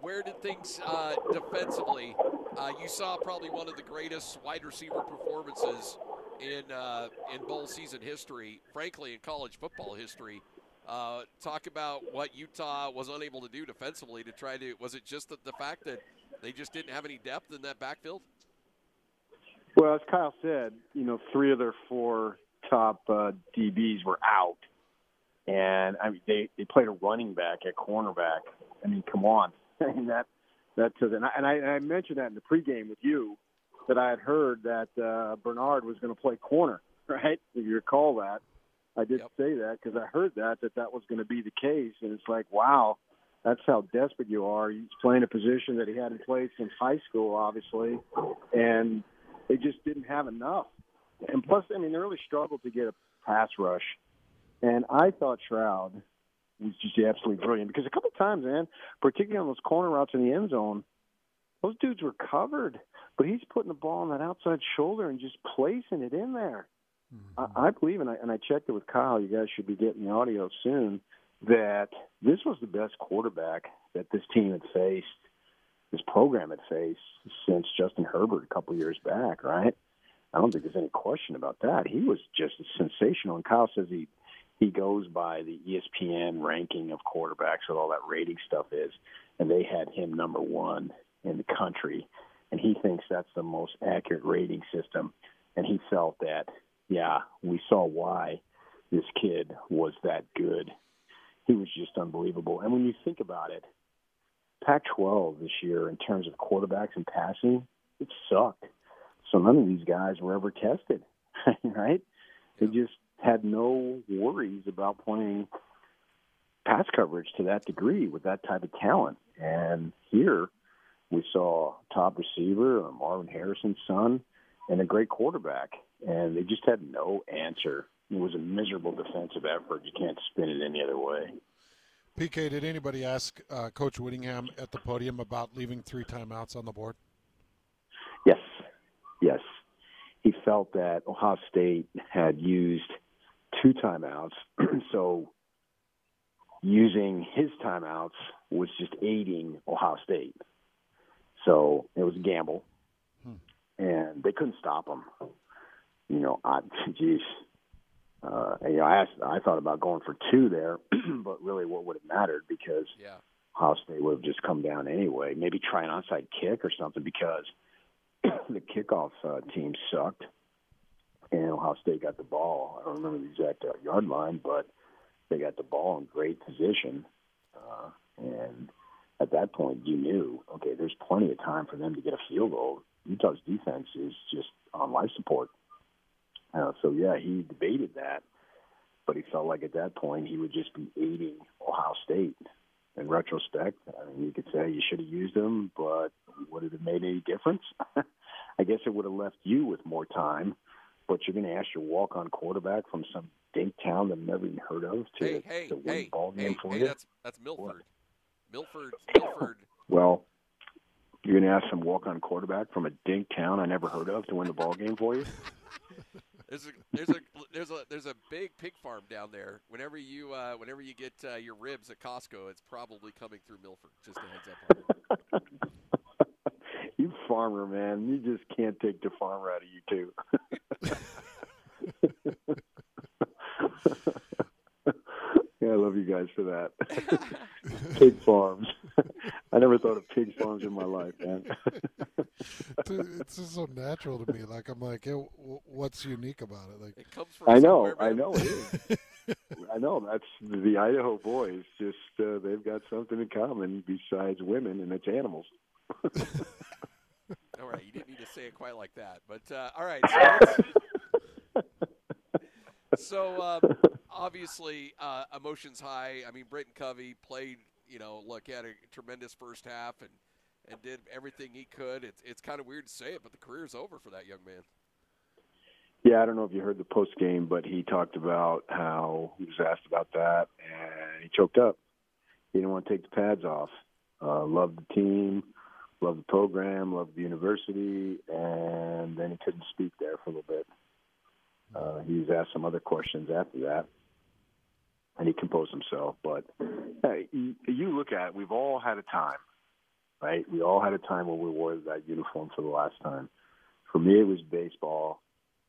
where did things uh, defensively? Uh, you saw probably one of the greatest wide receiver performances in uh, in bowl season history, frankly, in college football history. Uh, talk about what Utah was unable to do defensively to try to. Was it just the, the fact that they just didn't have any depth in that backfield? Well, as Kyle said, you know, three of their four top uh, DBs were out, and I mean they they played a running back at cornerback. I mean, come on, that that and I, and I, and I mentioned that in the pregame with you that I had heard that uh, Bernard was going to play corner, right? If you recall that, I did Yep. say that because I heard that that that was going to be the case, and it's like, wow, that's how desperate you are. He's playing a position that he hadn't played since high school, obviously, and they just didn't have enough. And plus, I mean, they really struggled to get a pass rush. And I thought Stroud was just absolutely brilliant because a couple of times, man, particularly on those corner routes in the end zone, those dudes were covered, but he's putting the ball on that outside shoulder and just placing it in there. I, I believe, and I, and I checked it with Kyle. You guys should be getting the audio soon. That this was the best quarterback that this team had faced, this program had faced since Justin Herbert a couple years back. Right? I don't think there's any question about that. He was just sensational. And Kyle says he he goes by the ESPN ranking of quarterbacks, what all that rating stuff is, and they had him number one in the country, and he thinks that's the most accurate rating system. And he felt that, yeah, we saw why this kid was that good. He was just unbelievable. And when you think about it, Pac-12 this year in terms of quarterbacks and passing, it sucked. So none of these guys were ever tested, right? They just had no worries about playing pass coverage to that degree with that type of talent. And here we saw top receiver, uh, Marvin Harrison's son, and a great quarterback. And they just had no answer. It was a miserable defensive effort. You can't spin it any other way. PK, did anybody ask uh, Coach Whittingham at the podium about leaving three timeouts on the board? Yes, yes. He felt that Ohio State had used two timeouts, so using his timeouts was just aiding Ohio State. So it was a gamble, and they couldn't stop him. You know, I, geez, uh, you know, I asked, I thought about going for two there, but really, what would it mattered because Yeah. Ohio State would have just come down anyway. Maybe try an onside kick or something because the kickoff uh, team sucked, and Ohio State got the ball. I don't remember the exact uh, yard line, but they got the ball in great position, uh, and at that point, you knew okay, there's plenty of time for them to get a field goal. Utah's defense is just on life support. Uh, so yeah, he debated that, but he felt like at that point he would just be aiding Ohio State in retrospect, I mean, you could say you should have used him, but would it have made any difference? I guess it would have left you with more time. But you're going to ask your walk-on quarterback from some dink town that I've never even heard of to, Hey, hey, to win hey, ball game hey, for hey, you. that's that's Milford. Milford, Milford. Well, you're going to ask some walk-on quarterback from a dink town I never heard of to win the ball game for you. There's a there's a there's a there's a big pig farm down there. Whenever you uh, whenever you get uh, your ribs at Costco, it's probably coming through Milford. Just a heads up. On you farmer, man, you just can't take the farmer out of you too. yeah, I love you guys for that. pig farms. I never thought of pig farms in my life, man. It's- it's just so natural to me. Like I'm like, hey, what's unique about it? Like, It comes from. I know, I know it is. I know that's the Idaho boys. Just uh, they've got something in common besides women, and it's animals. All right, you didn't need to say it quite like that, but uh, all right. So, so um, obviously, uh, emotions high. I mean, Britton Covey played. You know, look he had a tremendous first half and and did everything he could. It's it's kind of weird to say it, but the career's over for that young man. Yeah, I don't know if you heard the post game, but he talked about how he was asked about that and he choked up. He didn't want to take the pads off. Uh, loved the team, loved the program, loved the university, and then he couldn't speak there for a little bit. Uh, he was asked some other questions after that, and he composed himself. But hey, you, look at it, we've all had a time, right? We all had a time when we wore that uniform for the last time. For me, it was baseball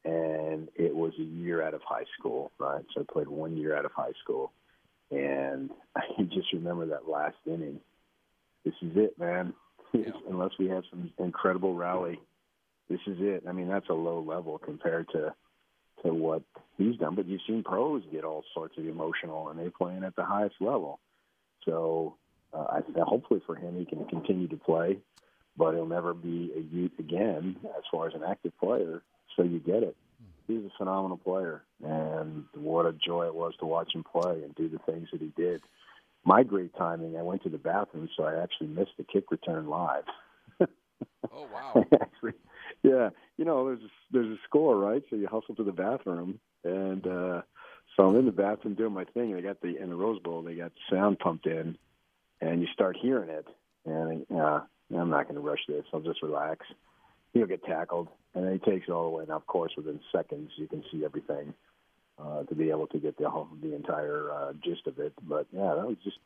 and it was a year out of high school, right? So I played one year out of high school, and I can just remember that last inning. This is it, man. Yeah. Unless we have some incredible rally, this is it. I mean, that's a low level compared to to what he's done. But you've seen pros get all sorts of emotional, and they're playing at the highest level. So uh, I hopefully for him, he can continue to play, but he'll never be a Ute again as far as an active player so you get it. He's a phenomenal player, and what a joy it was to watch him play and do the things that he did. My great timing, I went to the bathroom, so I actually missed the kick return live. oh wow! actually, yeah, you know, there's a, there's a score, right? So you hustle to the bathroom, and uh, so I'm in the bathroom doing my thing, and they got the in the Rose Bowl, they got sound pumped in, and you start hearing it, and uh, I'm not going to rush this. I'll just relax. He'll get tackled, and then he takes it all the way. Now, of course, within seconds, you can see everything uh, to be able to get the whole, the entire uh, gist of it. But yeah, that was just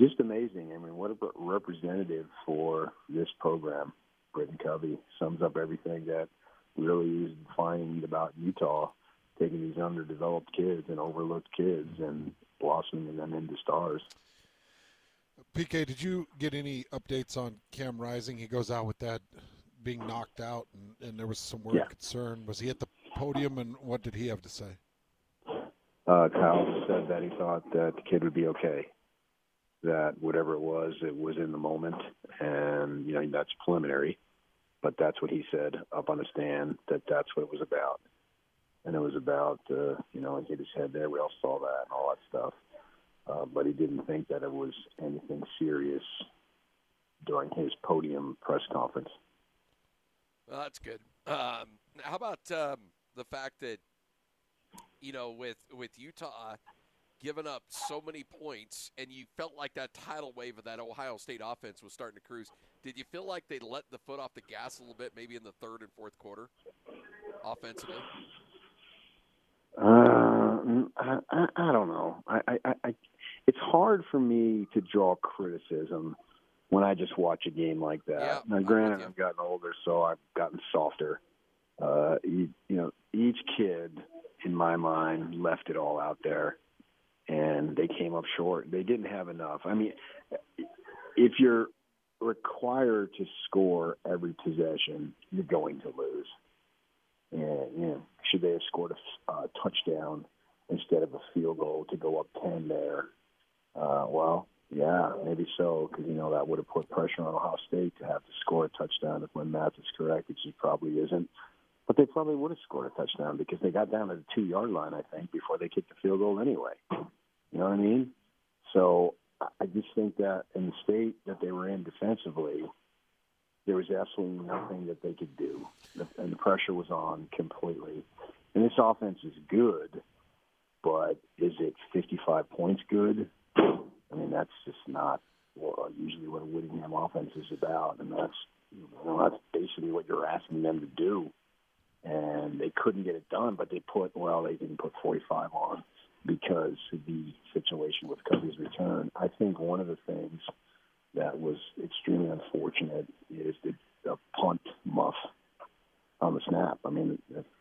just amazing. I mean, what a representative for this program. Britton Covey sums up everything that really is defined about Utah, taking these underdeveloped kids and overlooked kids and blossoming them into stars. PK, did you get any updates on Cam Rising? He goes out with that being knocked out, and, and there was some word yeah. concern. Was he at the podium, and what did he have to say? Uh, Kyle said that he thought that the kid would be okay. That whatever it was, it was in the moment, and you know that's preliminary, but that's what he said up on the stand. That that's what it was about, and it was about uh, you know he hit his head there. We all saw that and all that stuff, uh, but he didn't think that it was anything serious during his podium press conference. Well, that's good. Um, how about um, the fact that you know with with Utah giving up so many points, and you felt like that tidal wave of that Ohio State offense was starting to cruise. Did you feel like they let the foot off the gas a little bit, maybe in the third and fourth quarter, offensively? Uh, I, I, I don't know. I, I, I, it's hard for me to draw criticism when I just watch a game like that. Yeah, now, granted, I've gotten older, so I've gotten softer. Uh, you, you know, each kid, in my mind, left it all out there, and they came up short. They didn't have enough. I mean, if you're required to score every possession, you're going to lose. And you know, should they have scored a uh, touchdown instead of a field goal to go up ten there? Uh, well, yeah, maybe so, because you know that would have put pressure on Ohio State to have to score a touchdown if my math is correct, which it probably isn't. But they probably would have scored a touchdown because they got down to the two yard line, I think, before they kicked the field goal anyway. You know what I mean? So I just think that in the state that they were in defensively, there was absolutely nothing that they could do, and the pressure was on completely. And this offense is good, but is it 55 points good? I mean, that's just not what, usually what a Whittingham offense is about, and that's you know, that's basically what you're asking them to do. And they couldn't get it done, but they put well, they didn't put 45 on because of the situation with Covey's return. I think one of the things that was extremely unfortunate is the, the punt muff on the snap. I mean,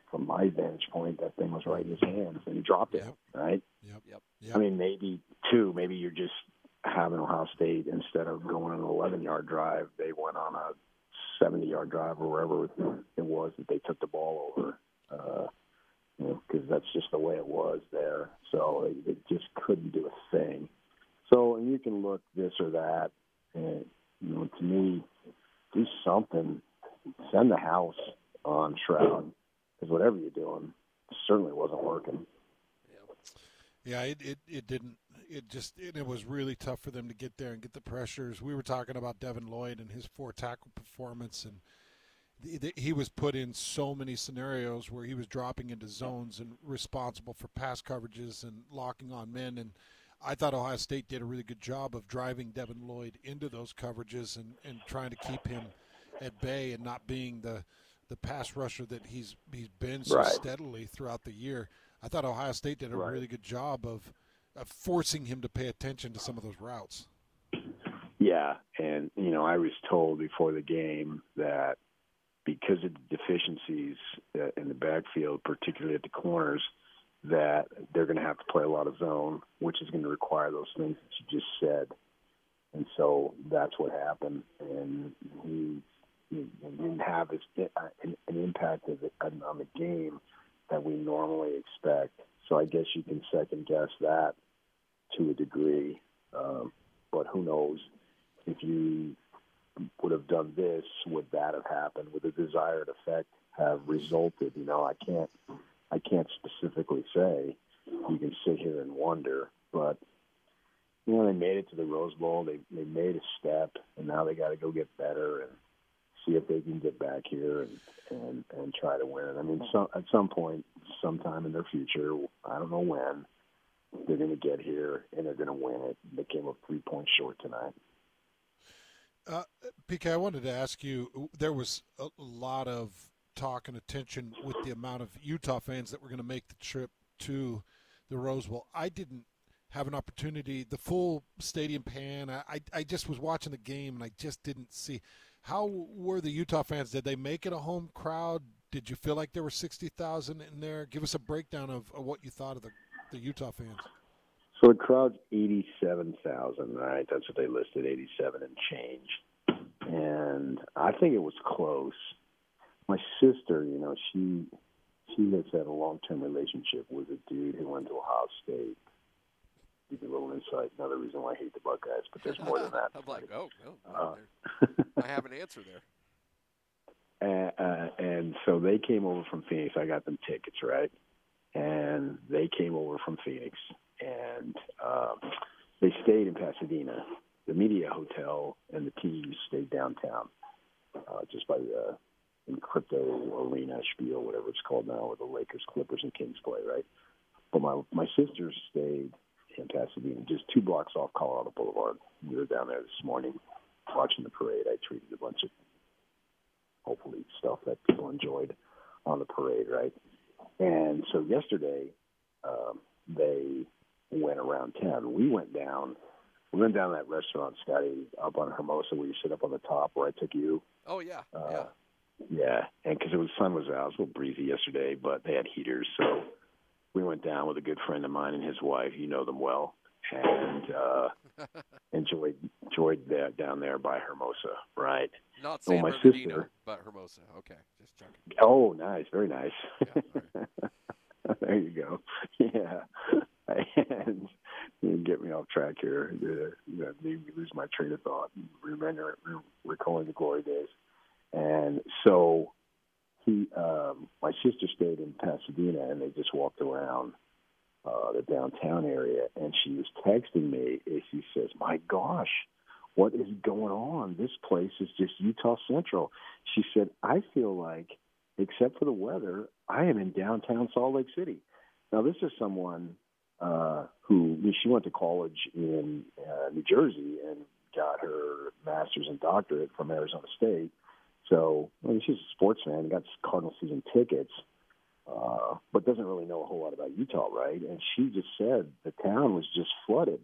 from my vantage point, that thing was right in his hands, and he dropped it. Yep. Right. Yep. Yep. yep. I mean, maybe two. Maybe you're just having Ohio State instead of going on an 11 yard drive, they went on a 70 yard drive or wherever it was that they took the ball over. Uh, you know, because that's just the way it was there. So it, it just couldn't do a thing. So and you can look this or that, and you know, to me, do something. Send the house on Stroud because whatever you're doing certainly wasn't working. Yeah, it, it, it didn't. It just it, it was really tough for them to get there and get the pressures. We were talking about Devin Lloyd and his four tackle performance, and he was put in so many scenarios where he was dropping into zones and responsible for pass coverages and locking on men. And I thought Ohio State did a really good job of driving Devin Lloyd into those coverages and, and trying to keep him at bay and not being the the pass rusher that he's he's been so right. steadily throughout the year. I thought Ohio State did a right. really good job of, of forcing him to pay attention to some of those routes. Yeah, and you know I was told before the game that because of the deficiencies uh, in the backfield, particularly at the corners, that they're going to have to play a lot of zone, which is going to require those things that you just said. And so that's what happened, and he, he didn't have his, uh, an, an impact of on the game that we normally expect. So I guess you can second guess that to a degree, um, but who knows if you would have done this, would that have happened? Would the desired effect have resulted? You know, I can't, I can't specifically say. You can sit here and wonder, but you know, they made it to the Rose Bowl. They they made a step, and now they got to go get better and see if they can get back here and and and try to win. I mean, some, at some point, sometime in their future, I don't know when, they're going to get here and they're going to win it. They came up three points short tonight. Uh, PK, I wanted to ask you. There was a lot of talk and attention with the amount of Utah fans that were going to make the trip to the Rose Bowl. I didn't have an opportunity, the full stadium pan. I, I just was watching the game and I just didn't see. How were the Utah fans? Did they make it a home crowd? Did you feel like there were 60,000 in there? Give us a breakdown of, of what you thought of the, the Utah fans. So the crowd's 87,000, right? That's what they listed, 87 and change. And I think it was close. My sister, you know, she she has had a long-term relationship with a dude who went to Ohio State. Give you a little insight. Another reason why I hate the Buckeyes, but there's more than that. I'm like, oh, no, Uh, I have an answer there. and, uh, and so they came over from Phoenix. I got them tickets, right? And they came over from Phoenix, and um, they stayed in Pasadena. The media hotel and the team stayed downtown, uh, just by the in crypto arena spiel, whatever it's called now, where the Lakers, Clippers, and Kings play, right? But my my sisters stayed in Pasadena, just two blocks off Colorado Boulevard. We were down there this morning watching the parade. I treated a bunch of hopefully stuff that people enjoyed on the parade, right? And so yesterday, um, they went around town. We went down. We went down that restaurant, Scotty, up on Hermosa, where you sit up on the top, where I took you. Oh yeah, Uh, yeah. Yeah, and because it was sun was out, it was a little breezy yesterday, but they had heaters, so we went down with a good friend of mine and his wife. You know them well, and uh, enjoyed enjoyed that down there by Hermosa, right? Not Oh, San my Bernardino, sister. but Hermosa. Okay, just checking. Oh, nice, very nice. Yeah, there you go. Yeah, and you get me off track here. You know, made me lose my train of thought. Remember, recalling the glory days. And so he, um, my sister stayed in Pasadena, and they just walked around uh, the downtown area. And she was texting me, and she says, "My gosh, what is going on? This place is just Utah Central." She said, "I feel like, except for the weather, I am in downtown Salt Lake City." Now, this is someone uh, who she went to college in uh, New Jersey and got her master's and doctorate from Arizona State. So I mean, she's a sports fan, got Cardinal season tickets, uh, but doesn't really know a whole lot about Utah, right? And she just said the town was just flooded.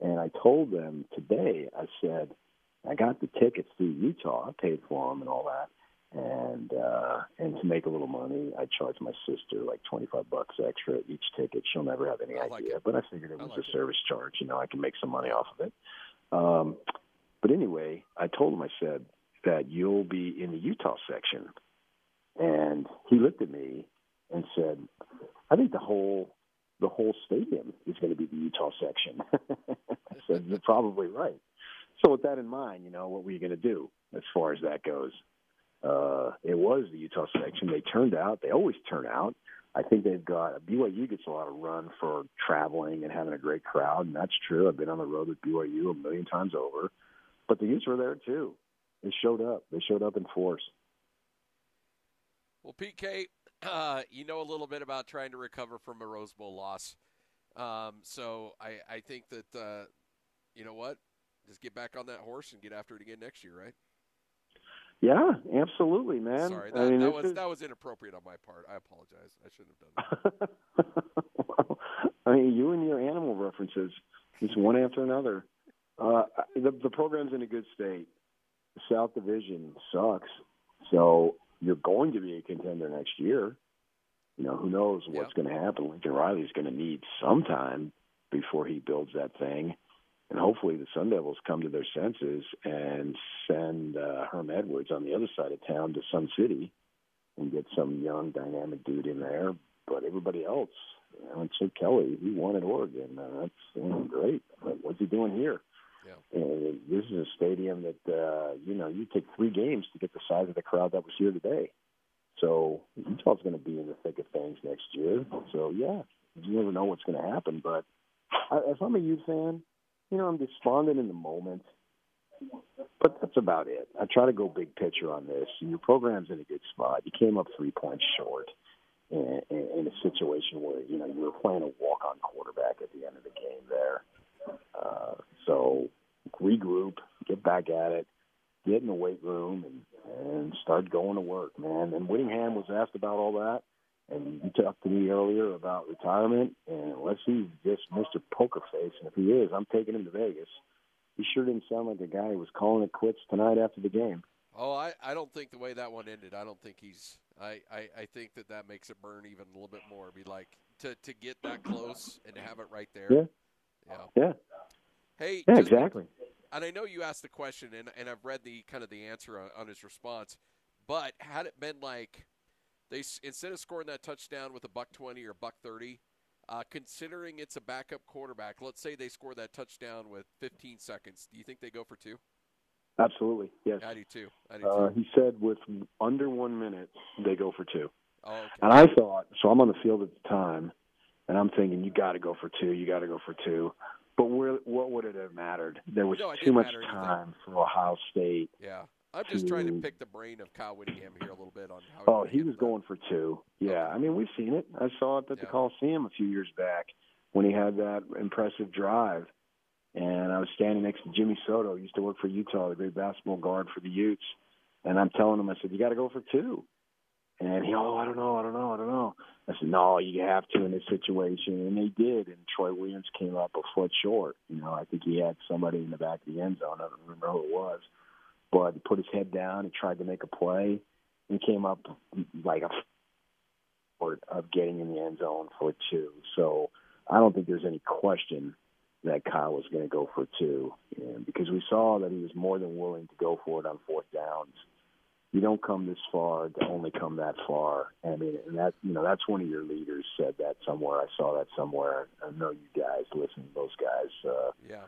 And I told them today, I said, I got the tickets through Utah. I paid for them and all that. And uh, and to make a little money, I charged my sister like twenty five bucks extra each ticket. She'll never have any I like idea, it. but I figured it was like a it. service charge. You know, I can make some money off of it. Um, but anyway, I told him, I said that you'll be in the Utah section, and he looked at me and said, "I think the whole the whole stadium is going to be the Utah section." I said, "You're probably right." So with that in mind, you know, what were you going to do as far as that goes? Uh, it was the Utah section. They turned out. They always turn out. I think they've got BYU gets a lot of run for traveling and having a great crowd, and that's true. I've been on the road with BYU a million times over, but the Utes were there too. They showed up. They showed up in force. Well, PK, uh, you know a little bit about trying to recover from a Rose Bowl loss. Um, so I, I think that, uh, you know what? Just get back on that horse and get after it again next year, right? Yeah, absolutely, man. Sorry, that, I mean, that was is- that was inappropriate on my part. I apologize. I shouldn't have done that. well, I mean, you and your animal references, just one after another. Uh, the, the program's in a good state. South Division sucks, so you're going to be a contender next year. You know, who knows what's Yeah. going to happen? Lincoln Riley's going to need some time before he builds that thing, and hopefully the Sun Devils come to their senses and send uh, Herm Edwards on the other side of town to Sun City and get some young, dynamic dude in there. But everybody else, you know, and Chip Kelly, he won at Oregon. Uh, that's you know, great. But what's he doing here? Yeah. Uh, this is a stadium that uh, you know you take three games to get the size of the crowd that was here today. So Utah's going to be in the thick of things next year. So yeah, you never know what's going to happen. But I, if I'm a Ute fan, you know I'm despondent in the moment. But that's about it. I try to go big picture on this. Your program's in a good spot. You came up three points short in, in, in a situation where you know you were playing a walk-on quarterback at the end of the game there. Uh, so regroup, get back at it, get in the weight room, and, and start going to work, man. And Whittingham was asked about all that, and you talked to me earlier about retirement, and let's just Mr. Poker Face, and if he is, I'm taking him to Vegas. He sure didn't sound like a guy who was calling it quits tonight after the game. Oh, I, I don't think the way that one ended. I don't think he's. I, I, I think that that makes it burn even a little bit more. Be like to to get that close and to have it right there. Yeah. Yeah. Yeah, Hey. yeah, just- exactly. And I know you asked the question, and and I've read the kind of the answer on, on his response. But had it been like they instead of scoring that touchdown with a buck twenty or buck thirty, uh, considering it's a backup quarterback, let's say they score that touchdown with 15 seconds. Do you think they go for two? Absolutely, yes. I do too. I do too. Uh, he said with under one minute, they go for two. oh, okay. And I thought, so I'm on the field at the time, and I'm thinking, you got to go for two, you got to go for two. But where, what would it have mattered? There was No, too much anything. time for Ohio State. Yeah. I'm just trying to to- pick the brain of Kyle Whittingham here a little bit on how. Oh, he was that. going for two. Yeah, Okay. I mean, we've seen it. I saw it at the Coliseum a few years back when he had that impressive drive. And I was standing next to Jimmy Soto, who used to work for Utah, the great basketball guard for the Utes. And I'm telling him, I said, you got to go for two. And he, oh, I don't know, I don't know, I don't know. I said, no, you have to in this situation. And they did. And Troy Williams came up a foot short. You know, I think he had somebody in the back of the end zone. I don't remember who it was. But he put his head down and tried to make a play and came up like a foot of getting in the end zone for two. So I don't think there's any question that Kyle was going to go for two and because we saw that he was more than willing to go for it on fourth downs. You don't come this far to only come that far. I mean, and that you know that's one of your leaders said that somewhere. I saw that somewhere. I know you guys listen to those guys, uh, Yeah,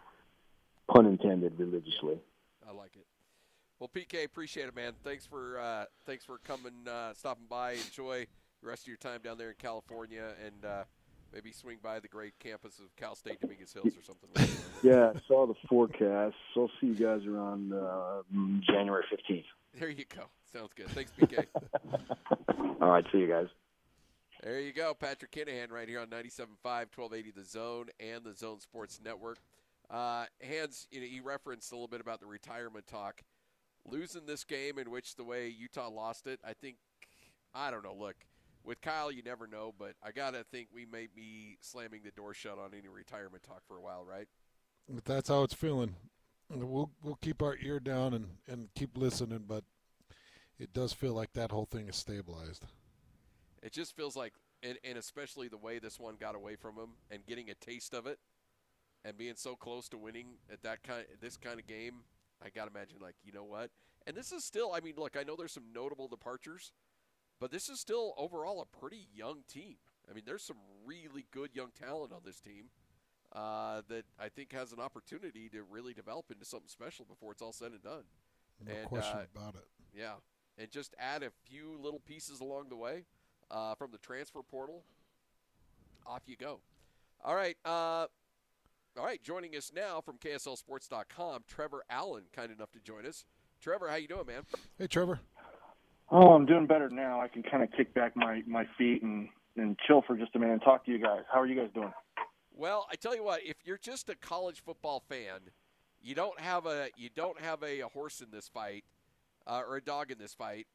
pun intended, religiously. I like it. Well, PK, appreciate it, man. Thanks for uh, thanks for coming, uh, stopping by. Enjoy the rest of your time down there in California, and uh, maybe swing by the great campus of Cal State Dominguez Hills or something. Yeah, I saw the forecast. So I'll see you guys around uh, January fifteenth. There you go. Sounds good. Thanks, PK. All right, see you guys. There you go. Patrick Kinahan right here on 97.5, 1280 The Zone and the Zone Sports Network. Uh, Hans, you know, he referenced a little bit about the retirement talk. Losing this game in which the way Utah lost it, I think, I don't know. Look, with Kyle, you never know, but I got to think we may be slamming the door shut on any retirement talk for a while, right? But that's how it's feeling. We'll we'll keep our ear down and, and keep listening, but it does feel like that whole thing is stabilized. It just feels like, and, and especially the way this one got away from him and getting a taste of it, and being so close to winning at that kind, this kind of game. I got to imagine, like, you know what? And this is still, I mean, look, I know there's some notable departures, but this is still overall a pretty young team. I mean, there's some really good young talent on this team uh, that I think has an opportunity to really develop into something special before it's all said and done. No And, question uh, about it. Yeah, and just add a few little pieces along the way uh, from the transfer portal. Off you go. All right. Uh, all right. Joining us now from KSLSports.com, Trevor Allen, kind enough to join us. Trevor, how you doing, man? Hey, Trevor. Oh, I'm doing better now. I can kind of kick back my, my feet and, and chill for just a minute and talk to you guys. How are you guys doing? Well, I tell you what, if you're just a college football fan, you don't have a you don't have a, a horse in this fight uh, or a dog in this fight.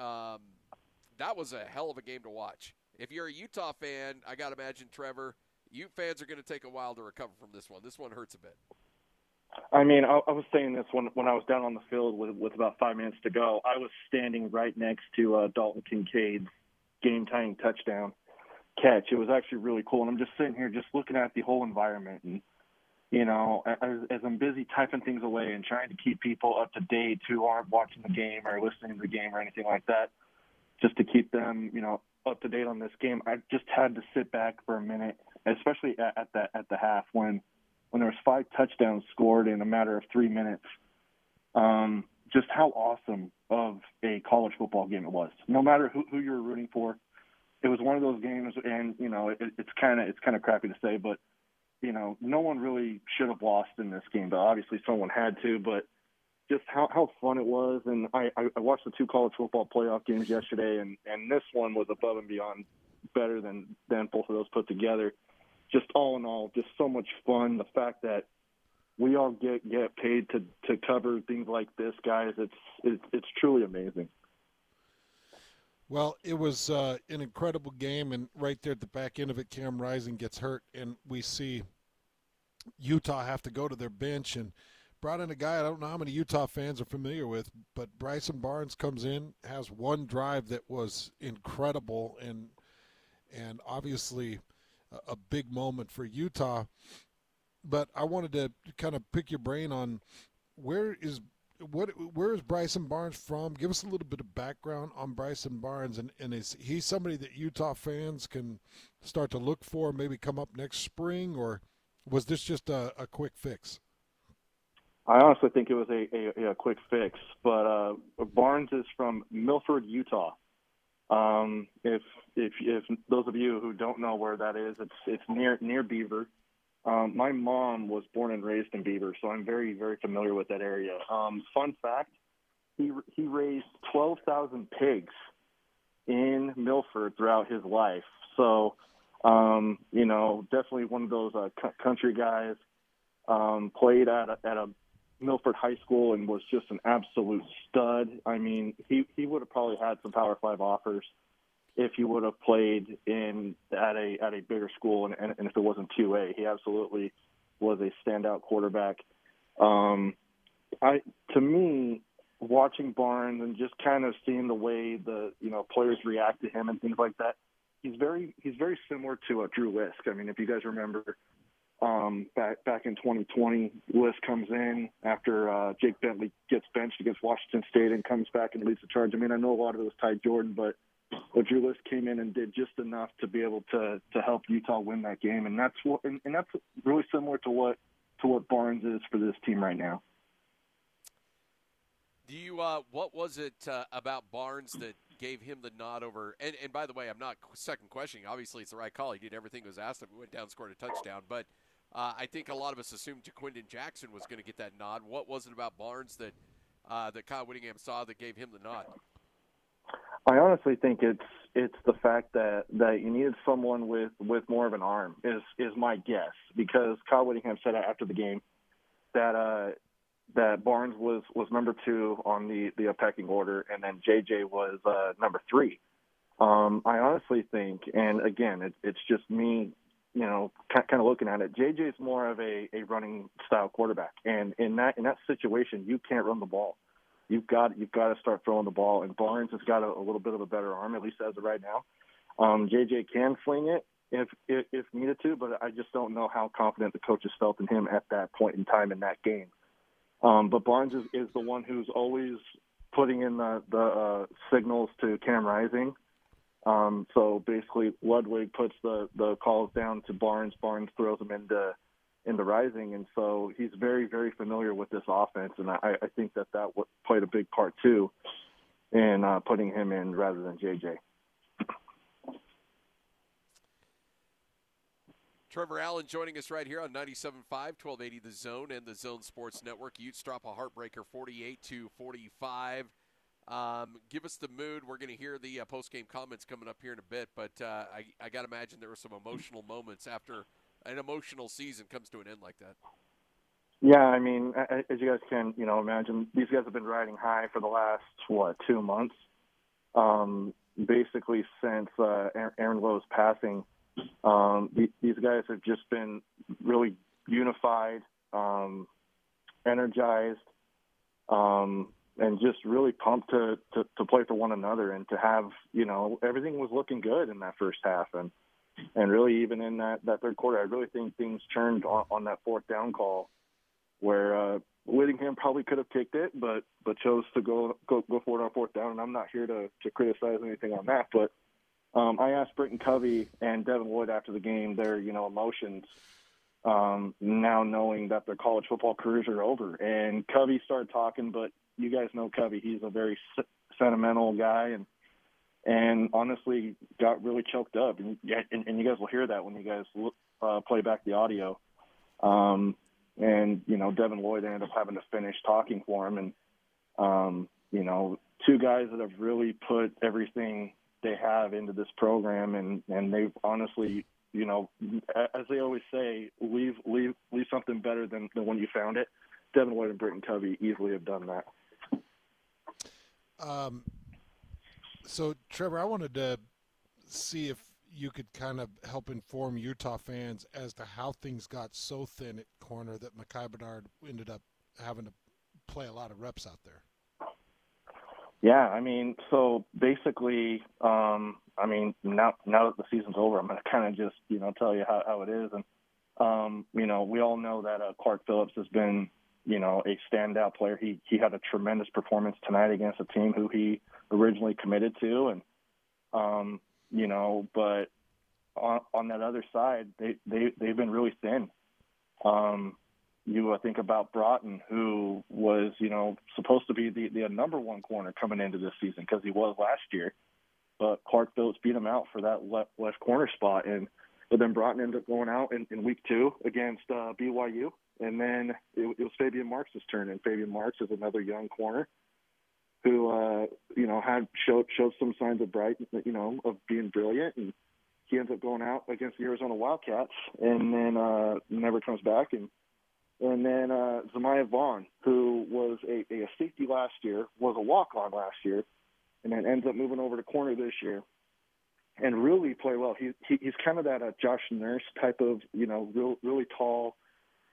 Um, that was a hell of a game to watch. If you're a Utah fan, I got to imagine Trevor, Ute fans are going to take a while to recover from this one. This one hurts a bit. I mean, I, I was saying this when when I was down on the field with with about five minutes to go. I was standing right next to uh, Dalton Kincaid's game tying touchdown catch. It was actually really cool, and I'm just sitting here just looking at the whole environment and. You know, as, as I'm busy typing things away and trying to keep people up to date who aren't watching the game or listening to the game or anything like that, just to keep them, you know, up to date on this game, I just had to sit back for a minute, especially at, at the at the half when when there was five touchdowns scored in a matter of three minutes. Um, just how awesome of a college football game it was. No matter who, who you're rooting for, it was one of those games, and you know it, it's kind of it's kind of crappy to say, but you know no one really should have lost in this game, but obviously someone had to. But just how how fun it was, and I I watched the two college football playoff games yesterday, and and this one was above and beyond better than than both of those put together just all in all, just so much fun. The fact that we all get get paid to to cover things like this, guys, it's it's, it's truly amazing. Well, it was uh, an incredible game, and right there at the back end of it, Cam Rising gets hurt, and we see Utah have to go to their bench and brought in a guy I don't know how many Utah fans are familiar with, but Bryson Barnes comes in, has one drive that was incredible, and and obviously a big moment for Utah. But I wanted to kind of pick your brain on where is what where is Bryson Barnes from? Give us a little bit of background on Bryson Barnes, and, and is he somebody that Utah fans can start to look for, maybe come up next spring, or was this just a, a quick fix? I honestly think it was a, a, a quick fix, but uh, Barnes is from Milford, Utah. Um, if if if those of you who don't know where that is, it's it's near near Beaver. Um, my mom was born and raised in Beaver, so I'm very very familiar with that area. Um, fun fact: he he raised 12,000 pigs in Milford throughout his life. So, um, you know, definitely one of those uh, country guys. Um, played at a, at a Milford High School and was just an absolute stud. I mean, he he would have probably had some Power Five offers if he would have played in at a at a bigger school and, and, and if it wasn't two A. He absolutely was a standout quarterback. Um, I to me, watching Barnes and just kind of seeing the way the you know players react to him and things like that, he's very he's very similar to uh, Drew Lisk. I mean, if you guys remember um, back back in 2020, Lisk comes in after uh, Jake Bentley gets benched against Washington State and comes back and leads the charge. I mean, I know a lot of it was Ty Jordan, but but Drew Lisk came in and did just enough to be able to to help Utah win that game, and that's what and, and that's really similar to what to what Barnes is for this team right now. Do you? Uh, what was it uh, about Barnes that gave him the nod over? And, and by the way, I'm not second questioning. Obviously, it's the right call. He did everything that was asked of him. Went down, scored a touchdown, but uh, I think a lot of us assumed Ja'Quinden Jackson was going to get that nod. What was it about Barnes that uh, that Kyle Whittingham saw that gave him the nod? I honestly think it's it's the fact that that you needed someone with with more of an arm is is my guess because Kyle Whittingham said after the game that uh that Barnes was was number two on the the pecking order and then JJ was uh number three. Um, I honestly think, and again, it, it's just me you know, kind of looking at it, JJ is more of a, a running style quarterback, and in that in that situation, you can't run the ball. You've got you've got to start throwing the ball, and Barnes has got a, a little bit of a better arm, at least as of right now. Um, JJ can fling it if, if if needed to, but I just don't know how confident the coaches felt in him at that point in time in that game. Um, but Barnes is, is the one who's always putting in the the uh, signals to Cam Rising um, so basically, Ludwig puts the the calls down to Barnes. Barnes throws them into into Rising, and so he's very very familiar with this offense, and I, I think that that played a big part too in uh, putting him in rather than JJ. Trevor Allen joining us right here on 97.5, 1280 The Zone and the Zone Sports Network. Utes drop a heartbreaker 48 to 45 Um, give us the mood. We're going to hear the uh, post game comments coming up here in a bit, but uh, I, I got to imagine there were some emotional moments after an emotional season comes to an end like that. Yeah, I mean, as you guys can, you know, imagine, these guys have been riding high for the last what two months, um, basically since uh, Aaron Lowe's passing. Um, these guys have just been really unified, um, energized, um, and just really pumped to, to to play for one another and to have you know everything was looking good in that first half and and really even in that that third quarter I really think things turned on, on that fourth down call where uh, Whittingham probably could have kicked it but but chose to go go go for it on fourth down and I'm not here to to criticize anything on that but um, I asked Britton Covey and Devin Lloyd after the game their you know emotions um, now knowing that their college football careers are over and Covey started talking but you guys know Covey. He's a very sentimental guy, and and honestly got really choked up. And, and, and you guys will hear that when you guys look, uh, play back the audio. Um, and you know, Devin Lloyd ended up having to finish talking for him, and um, you know, two guys that have really put everything they have into this program, and and they've honestly, you know, as they always say, leave leave leave something better than, than when you found it. Devin Lloyd and Britton Covey easily have done that. Um, so, Trevor, I wanted to see if you could kind of help inform Utah fans as to how things got so thin at corner that Micah Bernard ended up having to play a lot of reps out there. Yeah, I mean, so basically, um, I mean, now now that the season's over, I'm going to kind of just you know tell you how, how it is, and um, you know, we all know that uh, Clark Phillips has been you know, a standout player. He he had a tremendous performance tonight against a team who he originally committed to, and um, you know, but on, on that other side, they they they've been really thin. Um, you think about Broughton, who was you know supposed to be the the number one corner coming into this season because he was last year, but Clark Phillips beat him out for that left left corner spot, and but then Broughton ended up going out in, in week two against uh, BYU and then it, it was Faybian Marks' turn, and Faybian Marks is another young corner who, uh, you know, had showed showed some signs of bright, you know, of being brilliant, and he ends up going out against the Arizona Wildcats, and then uh, never comes back, and and then uh, Zemaiah Vaughn, who was a, a safety last year, was a walk on last year, and then ends up moving over to corner this year, and really play well. He, he he's kind of that uh, Josh Nurse type of, you know, real really tall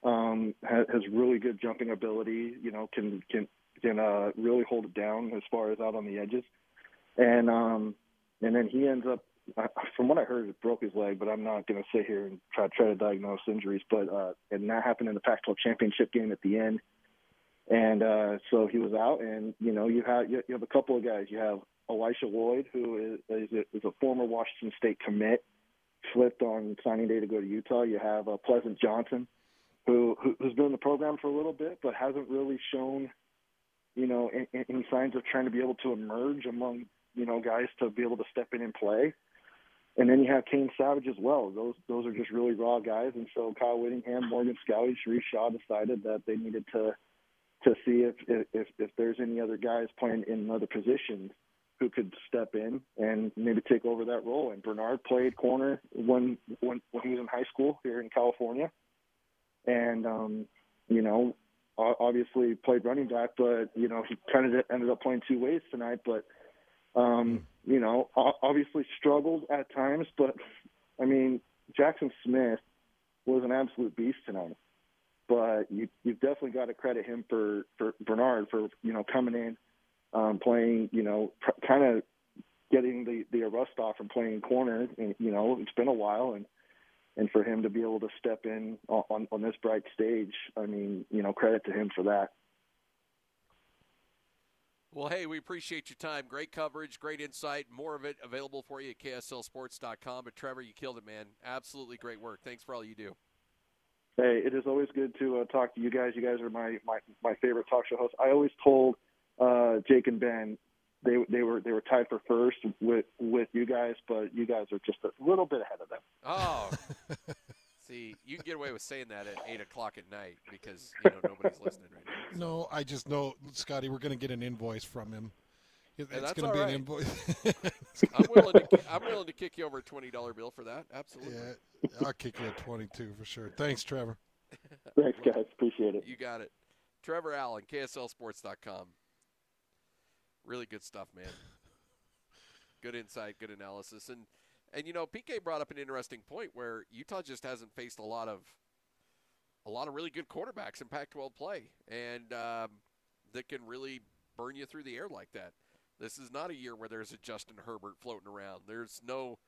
um, has, has really good jumping ability. You know, can can can uh, really hold it down as far as out on the edges, and um, and then he ends up. From what I heard, it broke his leg, but I'm not going to sit here and try try to diagnose injuries. But uh, and that happened in the Pac-12 championship game at the end, and uh, so he was out. And you know, you have you have a couple of guys. You have Elisha Lloyd, who is is a, is a former Washington State commit, flipped on signing day to go to Utah. You have uh, Pleasant Johnson, who who's been in the program for a little bit, but hasn't really shown, you know, any, any signs of trying to be able to emerge among you know guys to be able to step in and play. And then you have Kane Savage as well. Those those are just really raw guys. And so Kyle Whittingham, Morgan Scalley, Sharrieff Shah decided that they needed to to see if if if there's any other guys playing in other positions who could step in and maybe take over that role. And Bernard played corner when when when he was in high school here in California and um, you know, obviously played running back, but you know he kind of ended up playing two ways tonight. But um, you know, obviously struggled at times, but I mean, Jaxon Smith was an absolute beast tonight. But you you've definitely got to credit him for for Bernard for you know coming in, um, playing you know pr- kind of getting the the rust off from playing corner. And, you know, it's been a while and and for him to be able to step in on, on this bright stage, I mean, you know, credit to him for that. Well, hey, we appreciate your time. Great coverage, great insight. More of it available for you at KSLSports.com. But Trevor, you killed it, man. Absolutely great work. Thanks for all you do. Hey, it is always good to uh, talk to you guys. You guys are my, my, my favorite talk show hosts. I always told uh, Jake and Ben they they were they were tied for first with with you guys, but you guys are just a little bit ahead of them. Oh, see, you can get away with saying that at eight o'clock at night because you know nobody's listening right now. So. No, I just know, Scotty, we're going to get an invoice from him It's that's going to be all an invoice. I'm willing to. I'm willing to kick you over a twenty dollar bill for that. Absolutely. yeah, I'll kick you at 22 for sure. Thanks, Trevor. Thanks, guys. Appreciate it. You got it. Trevor Allen, KSLSports.com. Really good stuff, man. Good insight, good analysis, and and you know PK brought up an interesting point where Utah just hasn't faced a lot of a lot of really good quarterbacks in Pac-12 play, and um, that can really burn you through the air like that. This is not a year where there's a Justin Herbert floating around. There's no,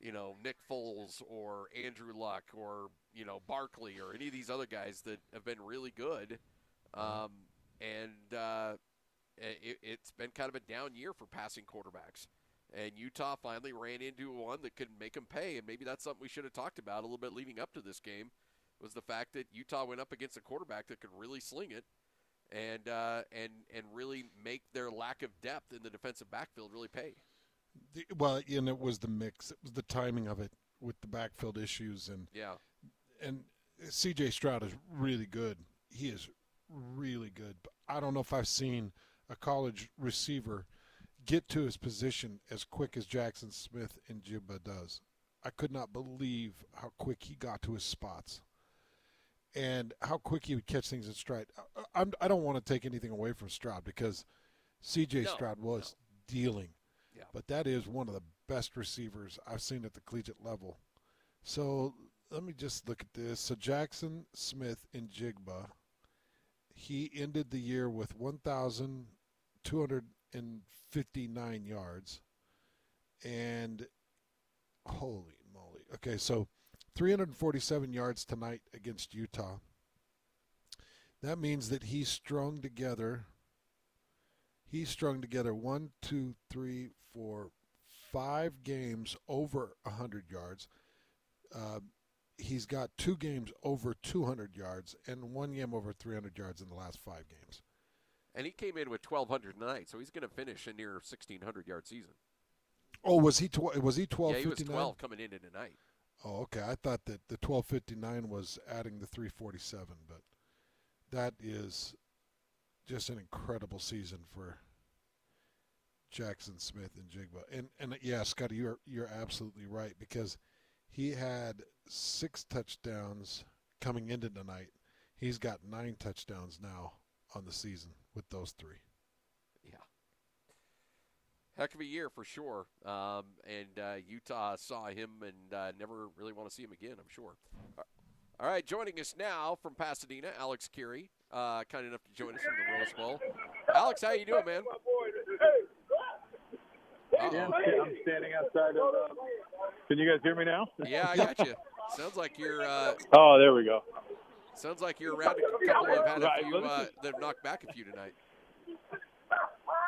you know, Nick Foles or Andrew Luck or you know Barkley or any of these other guys that have been really good. Um, and uh, it, it's been kind of a down year for passing quarterbacks. And Utah finally ran into one that could make them pay. And maybe that's something we should have talked about a little bit leading up to this game was the fact that Utah went up against a quarterback that could really sling it and uh, and and really make their lack of depth in the defensive backfield really pay. The- Well, and it was the mix. It was the timing of it with the backfield issues and Yeah. and C.J. Stroud is really good. He is really good. But I don't know if I've seen a college receiver get to his position as quick as Jackson Smith and Jibba does. I could not believe how quick he got to his spots and how quick he would catch things in stride. I, I'm, I don't want to take anything away from Stroud because C.J. No, Stroud was dealing, Yeah. but that is one of the best receivers I've seen at the collegiate level. So let me just look at this. So Jackson Smith in Jigba, he ended the year with 1,259 yards, and holy moly! Okay, so 347 yards tonight against Utah. That means that he strung together. He strung together one, two, three, four, five games over 100 yards. Uh, he's got two games over 200 yards and one game over 300 yards in the last five games. And he came in with 1,200 tonight, so he's going to finish a near 1,600 yard season. Oh, was he tw- was he 12? yeah, he was 12 coming into tonight. Oh, okay. I thought that the 1259 was adding the 347, but that is just an incredible season for Jaxon Smith-Njigba. And and yeah, Scotty, you're you're absolutely right because he had six touchdowns coming into tonight. He's got nine touchdowns now on the season with those three. Yeah. Heck of a year for sure. Um, and uh, Utah saw him and uh, never really want to see him again, I'm sure. All right, joining us now from Pasadena, Alex Kirry, uh, kind enough to join us from the Rose Bowl. Alex, how you doing, man? Yeah, I'm, I'm standing outside of. Uh, can you guys hear me now? Yeah, I got you. Sounds like you're. Uh, Oh, there we go. Sounds like you're around a couple have had a few uh, that have knocked back a few tonight.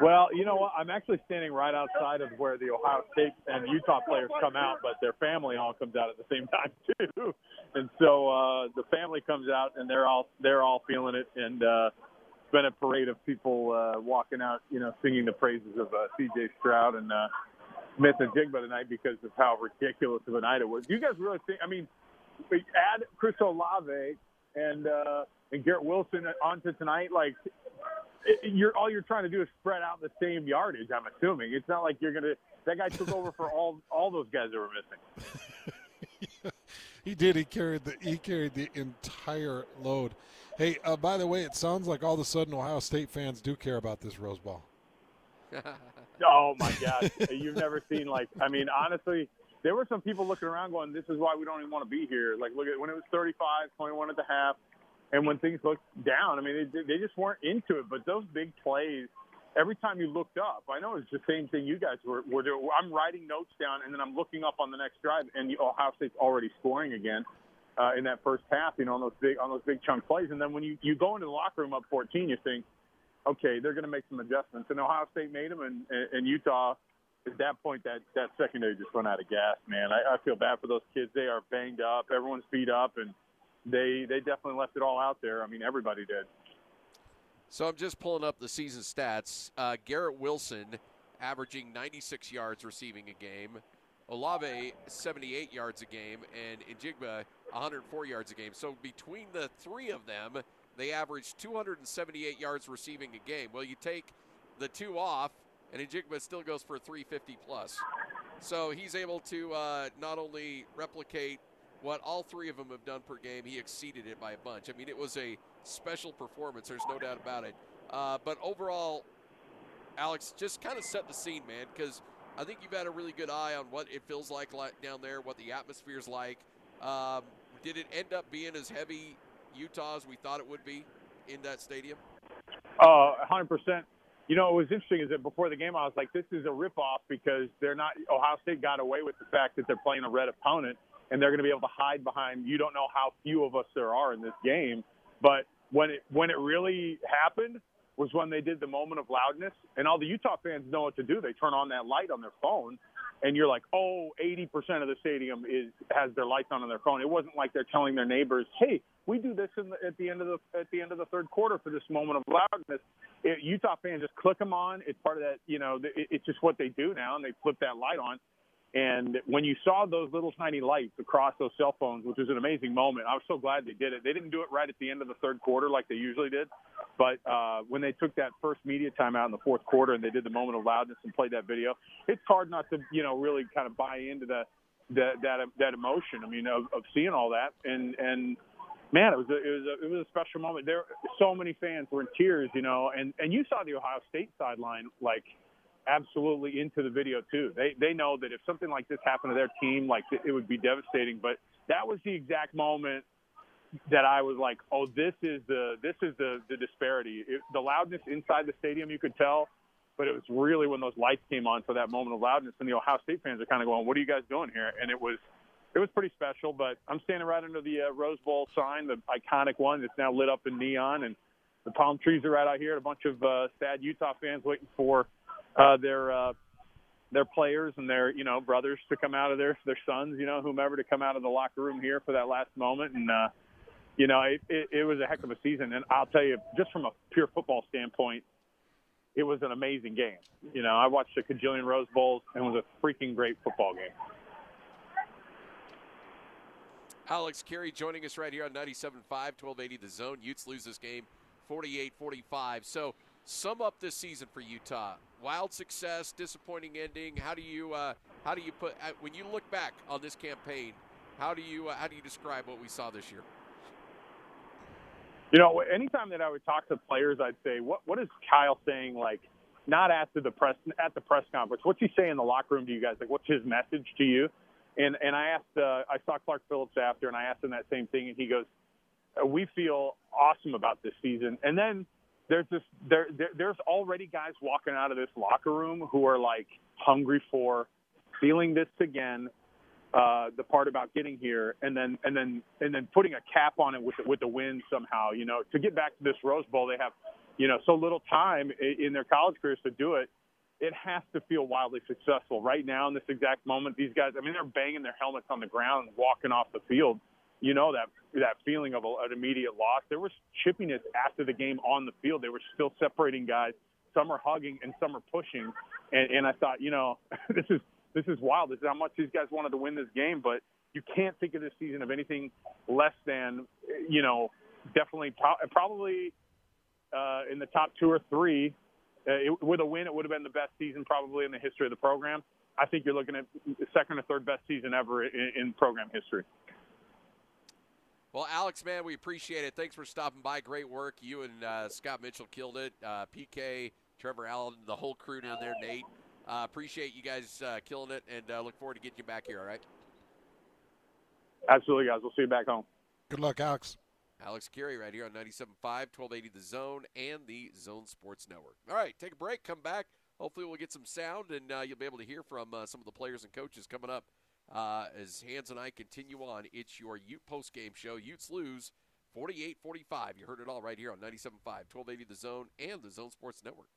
Well, you know what? I'm actually standing right outside of where the Ohio State and Utah players come out, but their family all comes out at the same time too. And so uh, the family comes out, and they're all they're all feeling it. And uh, it's been a parade of people uh, walking out, you know, singing the praises of uh, C.J. Stroud and uh, Smith-Njigba tonight because of how ridiculous of a night it was. Do you guys really think? I mean, add Chris Olave and uh, and Garrett Wilson onto tonight, like it- you're all you're trying to do is spread out the same yardage. I'm assuming it's not like you're gonna. That guy took over for all all those guys that were missing. He did. He carried the he carried the entire load. Hey, uh, by the way, it sounds like all of a sudden Ohio State fans do care about this Rose Bowl. Oh my God, you've never seen like. I mean, honestly, there were some people looking around going, "This is why we don't even want to be here." Like, look at when it was 35, 21 at the half, and when things looked down. I mean, they they just weren't into it. But those big plays. Every time you looked up, I know it's the same thing you guys were, were doing. I'm writing notes down, and then I'm looking up on the next drive, and the Ohio State's already scoring again. uh, in that first half, you know, on those big on those big chunk plays. And then when you you go into the locker room up 14, you think, okay, they're going to make some adjustments. And Ohio State made them, and and Utah at that point that that secondary just run out of gas. Man, I, I feel bad for those kids. They are banged up. Everyone's beat up, and they they definitely left it all out there. I mean, everybody did. So I'm just pulling up the season stats. Uh, Garrett Wilson averaging 96 yards receiving a game. Olave 78 yards a game, and Njigba 104 yards a game. So between the three of them, they averaged 278 yards receiving a game. Well, you take the two off, and Njigba still goes for 350 plus. So he's able to uh, not only replicate what all three of them have done per game, he exceeded it by a bunch. I mean, it was a special performance. There's no doubt about it. Uh, but overall, Alex, just kind of set the scene, man, because I think you've had a really good eye on what it feels like down there, what the atmosphere's like. Um, did it end up being as heavy Utah as we thought it would be in that stadium? Uh, 100%. You know, what was interesting is that before the game, I was like, this is a ripoff because they're not, Ohio State got away with the fact that they're playing a red opponent and they're going to be able to hide behind, you don't know how few of us there are in this game. But when it, when it really happened, was when they did the moment of loudness, and all the Utah fans know what to do. They turn on that light on their phone, and you're like, oh, 80% of the stadium is has their lights on on their phone. It wasn't like they're telling their neighbors, hey, we do this the, at the end of the at the end of the third quarter for this moment of loudness. It, Utah fans just click them on. It's part of that, you know, it, it's just what they do now, and they flip that light on. And when you saw those little tiny lights across those cell phones, which was an amazing moment, I was so glad they did it. They didn't do it right at the end of the third quarter like they usually did, but uh, when they took that first media timeout in the fourth quarter and they did the moment of loudness and played that video, it's hard not to you know really kind of buy into the, the that that emotion. I mean, of, of seeing all that and and man, it was a, it was a, it was a special moment. There, so many fans were in tears, you know, and and you saw the Ohio State sideline like absolutely into the video too. They they know that if something like this happened to their team, like it would be devastating. But that was the exact moment that I was like, oh, this is the this is the the disparity. It, the loudness inside the stadium, you could tell, but it was really when those lights came on for that moment of loudness, and the Ohio State fans are kind of going, what are you guys doing here? And it was. It was pretty special, but I'm standing right under the uh, Rose Bowl sign, the iconic one that's now lit up in neon, and the palm trees are right out here. A bunch of uh, sad Utah fans waiting for uh, their uh, their players and their you know brothers to come out of their their sons, you know whomever to come out of the locker room here for that last moment, and uh, you know it, it, it was a heck of a season. And I'll tell you, just from a pure football standpoint, it was an amazing game. You know, I watched a cajillion Rose Bowls and it was a freaking great football game. Alex Kirry joining us right here on 97.5, 1280 The Zone. Utes lose this game 48 45. So sum up this season for Utah. Wild success, disappointing ending. How do you uh, how do you put uh, when you look back on this campaign? How do you uh, how do you describe what we saw this year? You know, anytime that I would talk to players, I'd say, "What what is Kyle saying?" Like, not after the press at the press conference. What's he saying in the locker room to you guys? Like, what's his message to you? And and I asked, uh, I saw Clark Phillips after, and I asked him that same thing, and he goes, "We feel awesome about this season." And then there's this there, there there's already guys walking out of this locker room who are like hungry for feeling this again uh the part about getting here and then and then and then putting a cap on it with with the win somehow you know to get back to this rose bowl they have you know so little time in their college careers to do it it has to feel wildly successful right now in this exact moment these guys i mean they're banging their helmets on the ground walking off the field you know that that feeling of a, an immediate loss. There was chippiness after the game on the field. They were still separating guys. Some are hugging and some are pushing. And, and I thought, you know, this is this is wild. This is how much these guys wanted to win this game. But you can't think of this season of anything less than, you know, definitely pro- probably uh, in the top two or three. Uh, it, with a win, it would have been the best season probably in the history of the program. I think you're looking at the second or third best season ever in, in program history. Well, Alex, man, we appreciate it. Thanks for stopping by. Great work. You and uh, Scott Mitchell killed it. Uh, PK, Trevor Allen, the whole crew down there, Nate. Uh, appreciate you guys uh, killing it, and uh, look forward to getting you back here. All right. Absolutely, guys. We'll see you back home. Good luck, Alex. Alex Kirry right here on 97.5, 1280 The Zone, and the Zone Sports Network. All right, take a break, come back. Hopefully, we'll get some sound, and uh, you'll be able to hear from some of the players and coaches coming up uh, as Hans and I continue on. It's your Ute post game show. Utes lose 48 45. You heard it all right here on 97.5, 1280 The Zone, and the Zone Sports Network.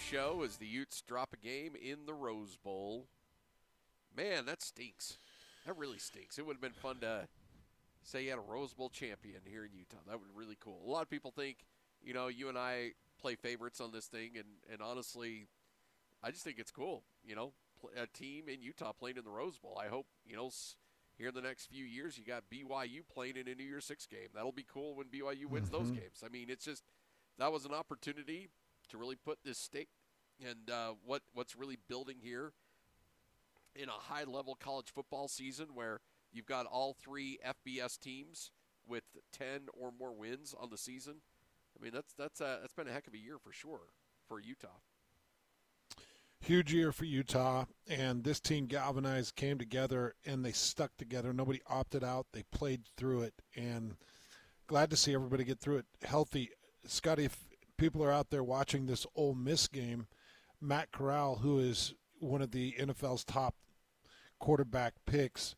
Show as the Utes drop a game in the Rose Bowl. Man, that stinks. That really stinks. It would have been fun to say you had a Rose Bowl champion here in Utah. That would be really cool. A lot of people think, you know, you and I play favorites on this thing, and, and honestly, I just think it's cool. You know, a team in Utah playing in the Rose Bowl. I hope, you know, here in the next few years, you got BYU playing in a New Year's Six game. That'll be cool when BYU wins mm-hmm. those games. I mean, it's just that was an opportunity to really put this state and uh, what what's really building here in a high level college football season where you've got all three FBS teams with 10 or more wins on the season. I mean, that's that's a, that's been a heck of a year for sure for Utah. Huge year for Utah, and this team galvanized, came together, and they stuck together. Nobody opted out. They played through it, and glad to see everybody get through it healthy. Scotty, if people are out there watching this Ole Miss game, Matt Corral, who is one of the NFL's top quarterback picks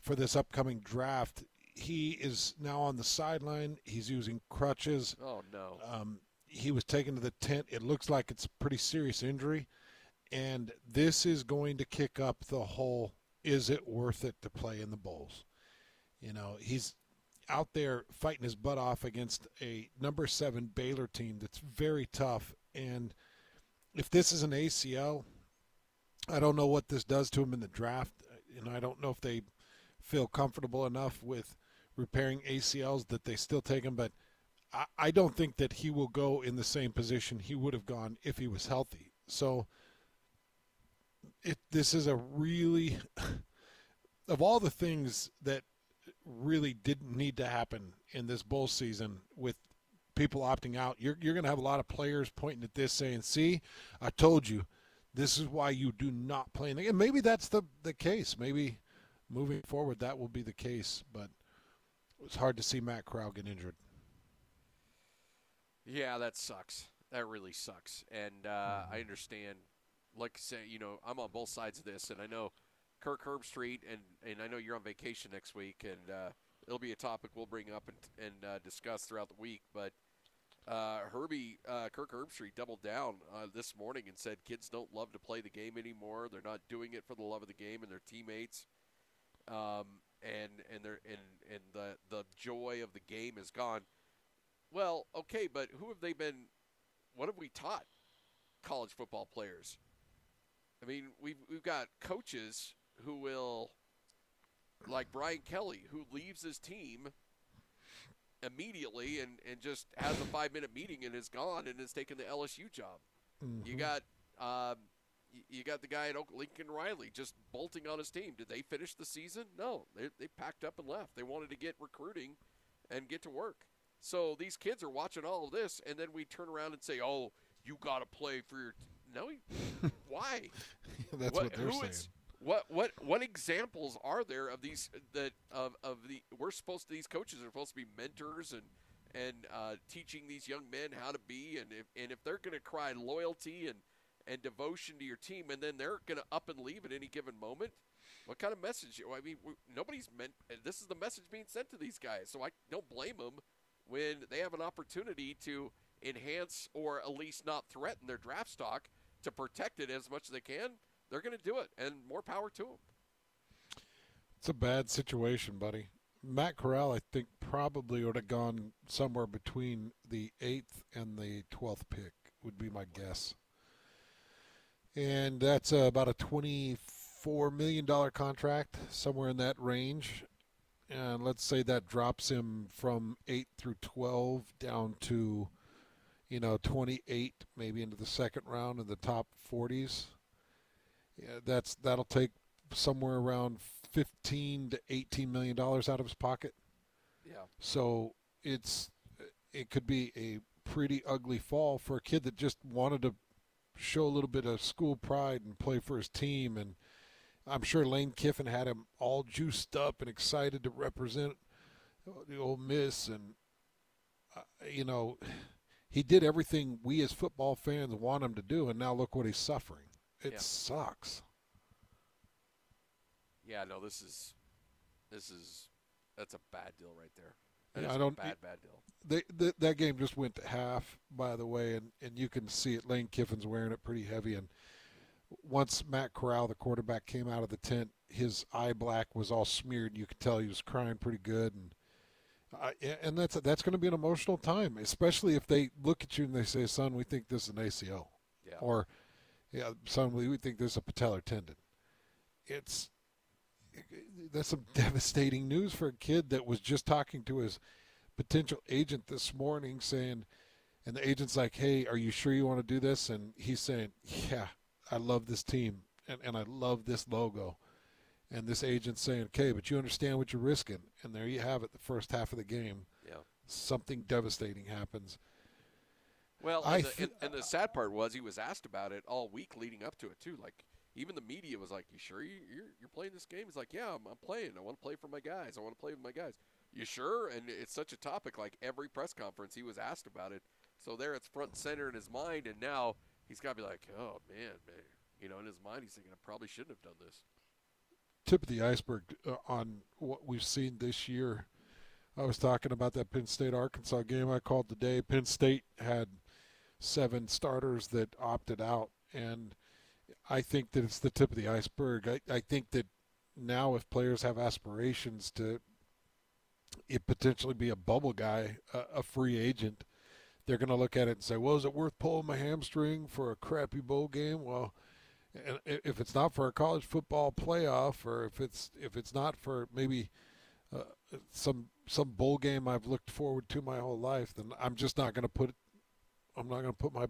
for this upcoming draft, he is now on the sideline. He's using crutches. Oh no! Um, he was taken to the tent. It looks like it's a pretty serious injury, and this is going to kick up the whole. Is it worth it to play in the bowls? You know, he's out there fighting his butt off against a number seven Baylor team that's very tough. And if this is an ACL, I don't know what this does to him in the draft. And I don't know if they feel comfortable enough with repairing ACLs that they still take him. But I, I don't think that he will go in the same position he would have gone if he was healthy. So it, this is a really, of all the things that really didn't need to happen in this bowl season with people opting out. You're, you're going to have a lot of players pointing at this saying, see, I told you, this is why you do not play in the game. Maybe that's the, the case. Maybe moving forward that will be the case, but it's hard to see Matt Corral get injured. Yeah, that sucks. That really sucks. And uh, mm-hmm. I understand, like I say, you know, I'm on both sides of this, and I know – Kirk Herbstreit, and, and I know you're on vacation next week, and uh, it'll be a topic we'll bring up and, and uh, discuss throughout the week. But uh, Herbie, uh, Kirk Herbstreit doubled down uh, this morning and said kids don't love to play the game anymore. They're not doing it for the love of the game and their teammates. Um, and and their and and the the joy of the game is gone. Well, okay, but who have they been? What have we taught college football players? I mean, we've we've got coaches who will, like Brian Kelly, who leaves his team immediately and, and just has a five minute meeting and is gone and is taking the LSU job. Mm-hmm. You got um, you got the guy at Lincoln Riley just bolting on his team. Did they finish the season? No, they they packed up and left. They wanted to get recruiting and get to work. So these kids are watching all of this, and then we turn around and say, "Oh, you got to play for your." T-. No, why? That's what, what they're saying. Is, what what what examples are there of these that of, of the we're supposed to these coaches are supposed to be mentors and and uh, teaching these young men how to be and if and if they're going to cry loyalty and and devotion to your team and then they're going to up and leave at any given moment what kind of message i mean nobody's meant this is the message being sent to these guys so i don't blame them when they have an opportunity to enhance or at least not threaten their draft stock to protect it as much as they can they're going to do it, and more power to them. It's a bad situation, buddy. Matt Corral, I think, probably would have gone somewhere between the eighth and the twelfth pick, would be my guess. And that's uh, about a twenty-four million dollar contract, somewhere in that range. And let's say that drops him from eight through twelve down to, you know, twenty-eight, maybe into the second round in the top forties yeah, that's that'll take somewhere around 15 to 18 million dollars out of his pocket. Yeah. So it's it could be a pretty ugly fall for a kid that just wanted to show a little bit of school pride and play for his team and I'm sure Lane Kiffin had him all juiced up and excited to represent the Ole Miss and uh, you know he did everything we as football fans want him to do and now look what he's suffering. It yeah. sucks. Yeah, no, this is this is that's a bad deal right there. That Yeah, I a don't- bad, bad deal. They, th that game just went to half, by the way, and, and you can see it. Lane Kiffin's wearing it pretty heavy, and once Matt Corral, the quarterback, came out of the tent, his eye black was all smeared. You could tell he was crying pretty good, and uh, I, and that's that's going to be an emotional time, especially if they look at you and they say, "Son, we think this is an ACL," Yeah. or "Yeah, son, we would think there's a patellar tendon." It's that's some devastating news for a kid that was just talking to his potential agent this morning saying and the agent's like hey are you sure you want to do this? And he's saying yeah i love this team and, and i love this logo. And this agent's saying okay but you understand what you're risking. And there you have it the first half of the game. Yeah. something devastating happens Well, I and, the, th- and, and the sad part was he was asked about it all week leading up to it too. Like even the media was like, "You sure you, you're you're playing this game?" He's like, "Yeah, I'm, I'm playing. I want to play for my guys. I want to play with my guys." You sure? And it's such a topic. Like every press conference, he was asked about it. So there, it's front and center in his mind, and now he's got to be like, "Oh man, man." You know, in his mind, he's thinking, "I probably shouldn't have done this." tip of the iceberg uh, on what we've seen this year. I was talking about that Penn State Arkansas game I called today. Penn State had seven starters that opted out, and I think that it's the tip of the iceberg. I, I think that now, if players have aspirations to it potentially be a bubble guy, a, a free agent, they're going to look at it and say, "Well, is it worth pulling my hamstring for a crappy bowl game?" Well, and if it's not for a college football playoff, or if it's if it's not for maybe uh, some some bowl game I've looked forward to my whole life, then I'm just not going to put I'm not going to put my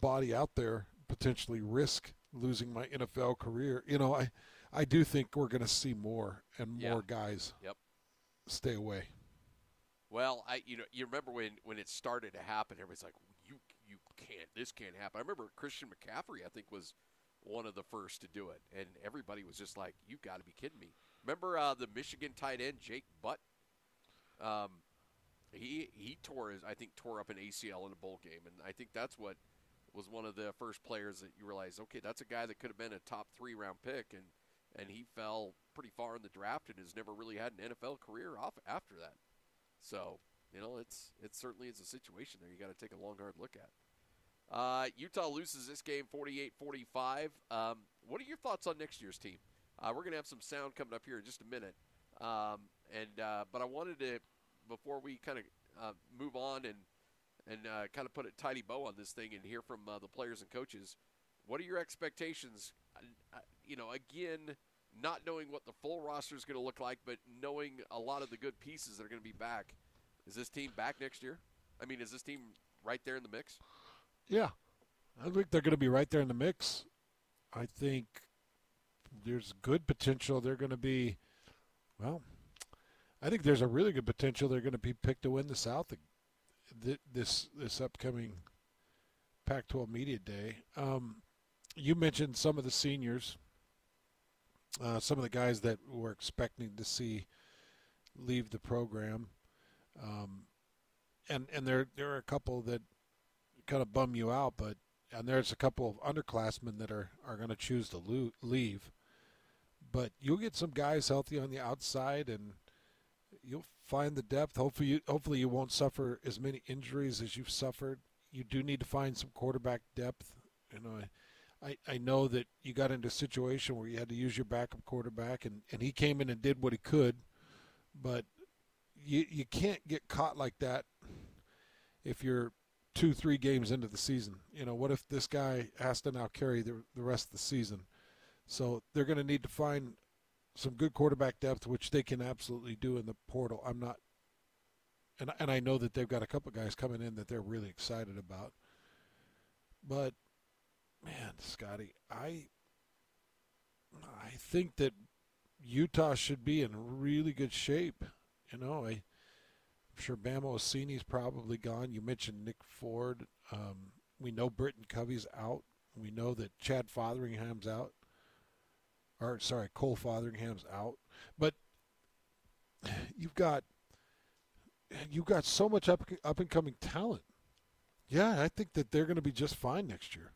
body out there potentially risk losing my NFL career. You know, I I do think we're going to see more and Yeah. more guys Yep. stay away. Well, I you know you remember when when it started to happen, everybody's like, "You you can't. This can't happen." I remember Christian McCaffrey, I think, was one of the first to do it, and everybody was just like, "You got to be kidding me!" Remember uh, the Michigan tight end Jake Butt? Um, he he tore his I think tore up an ACL in a bowl game, and I think that's what was one of the first players that you realize, okay, that's a guy that could have been a top three round pick, and and he fell pretty far in the draft and has never really had an NFL career off after that. So you know, it's it certainly is a situation there you got to take a long, hard look at. Uh, Utah loses this game 48-45. Um, what are your thoughts on next year's team? Uh, we're gonna have some sound coming up here in just a minute, um, and uh, but I wanted to before we kind of uh, move on and and uh, kind of put a tidy bow on this thing and hear from uh, the players and coaches. What are your expectations? Uh, you know, again, not knowing what the full roster is going to look like, but knowing a lot of the good pieces that are going to be back. Is this team back next year? I mean, is this team right there in the mix? Yeah, I think they're going to be right there in the mix. I think there's good potential. They're going to be, well, I think there's a really good potential. They're going to be picked to win the South this this upcoming Pac-12 Media Day. Um, you mentioned some of the seniors, uh, some of the guys that we're expecting to see leave the program, um, and and there there are a couple that kind of bum you out, but and there's a couple of underclassmen that are, are going to choose to leave. But you'll get some guys healthy on the outside, and you'll find the depth. Hopefully, you, hopefully you won't suffer as many injuries as you've suffered. You do need to find some quarterback depth. You know, I, I know that you got into a situation where you had to use your backup quarterback, and, and he came in and did what he could, but you you can't get caught like that if you're two, three games into the season. You know, what if this guy has to now carry the, the rest of the season? So they're going to need to find some good quarterback depth, which they can absolutely do in the portal. I'm not, and and I know that they've got a couple guys coming in that they're really excited about. But man, Scotty, I I think that Utah should be in really good shape. You know, I. I'm sure Bam Olaseni's probably gone. You mentioned Nick Ford. Um, we know Britton Covey's out. We know that Chad Fotheringham's out. Or sorry, Cole Fotheringham's out. But you've got you've got so much up up and coming talent. Yeah, I think that they're going to be just fine next year.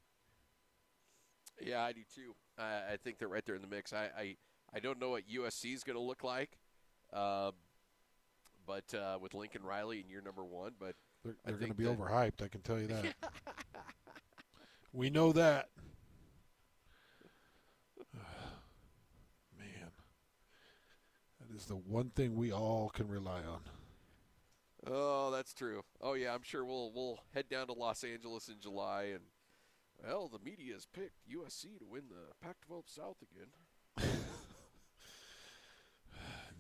Yeah, I do too. I, I think they're right there in the mix. I, I, I don't know what USC is going to look like, uh, but uh, with Lincoln Riley in year number one. But They're, they're going to be that- overhyped. I can tell you that. we know that. Man, that is the one thing we all can rely on. Oh, that's true. Oh yeah, I'm sure we'll we'll head down to Los Angeles in July, and well, the media has picked USC to win the Pac-12 South again.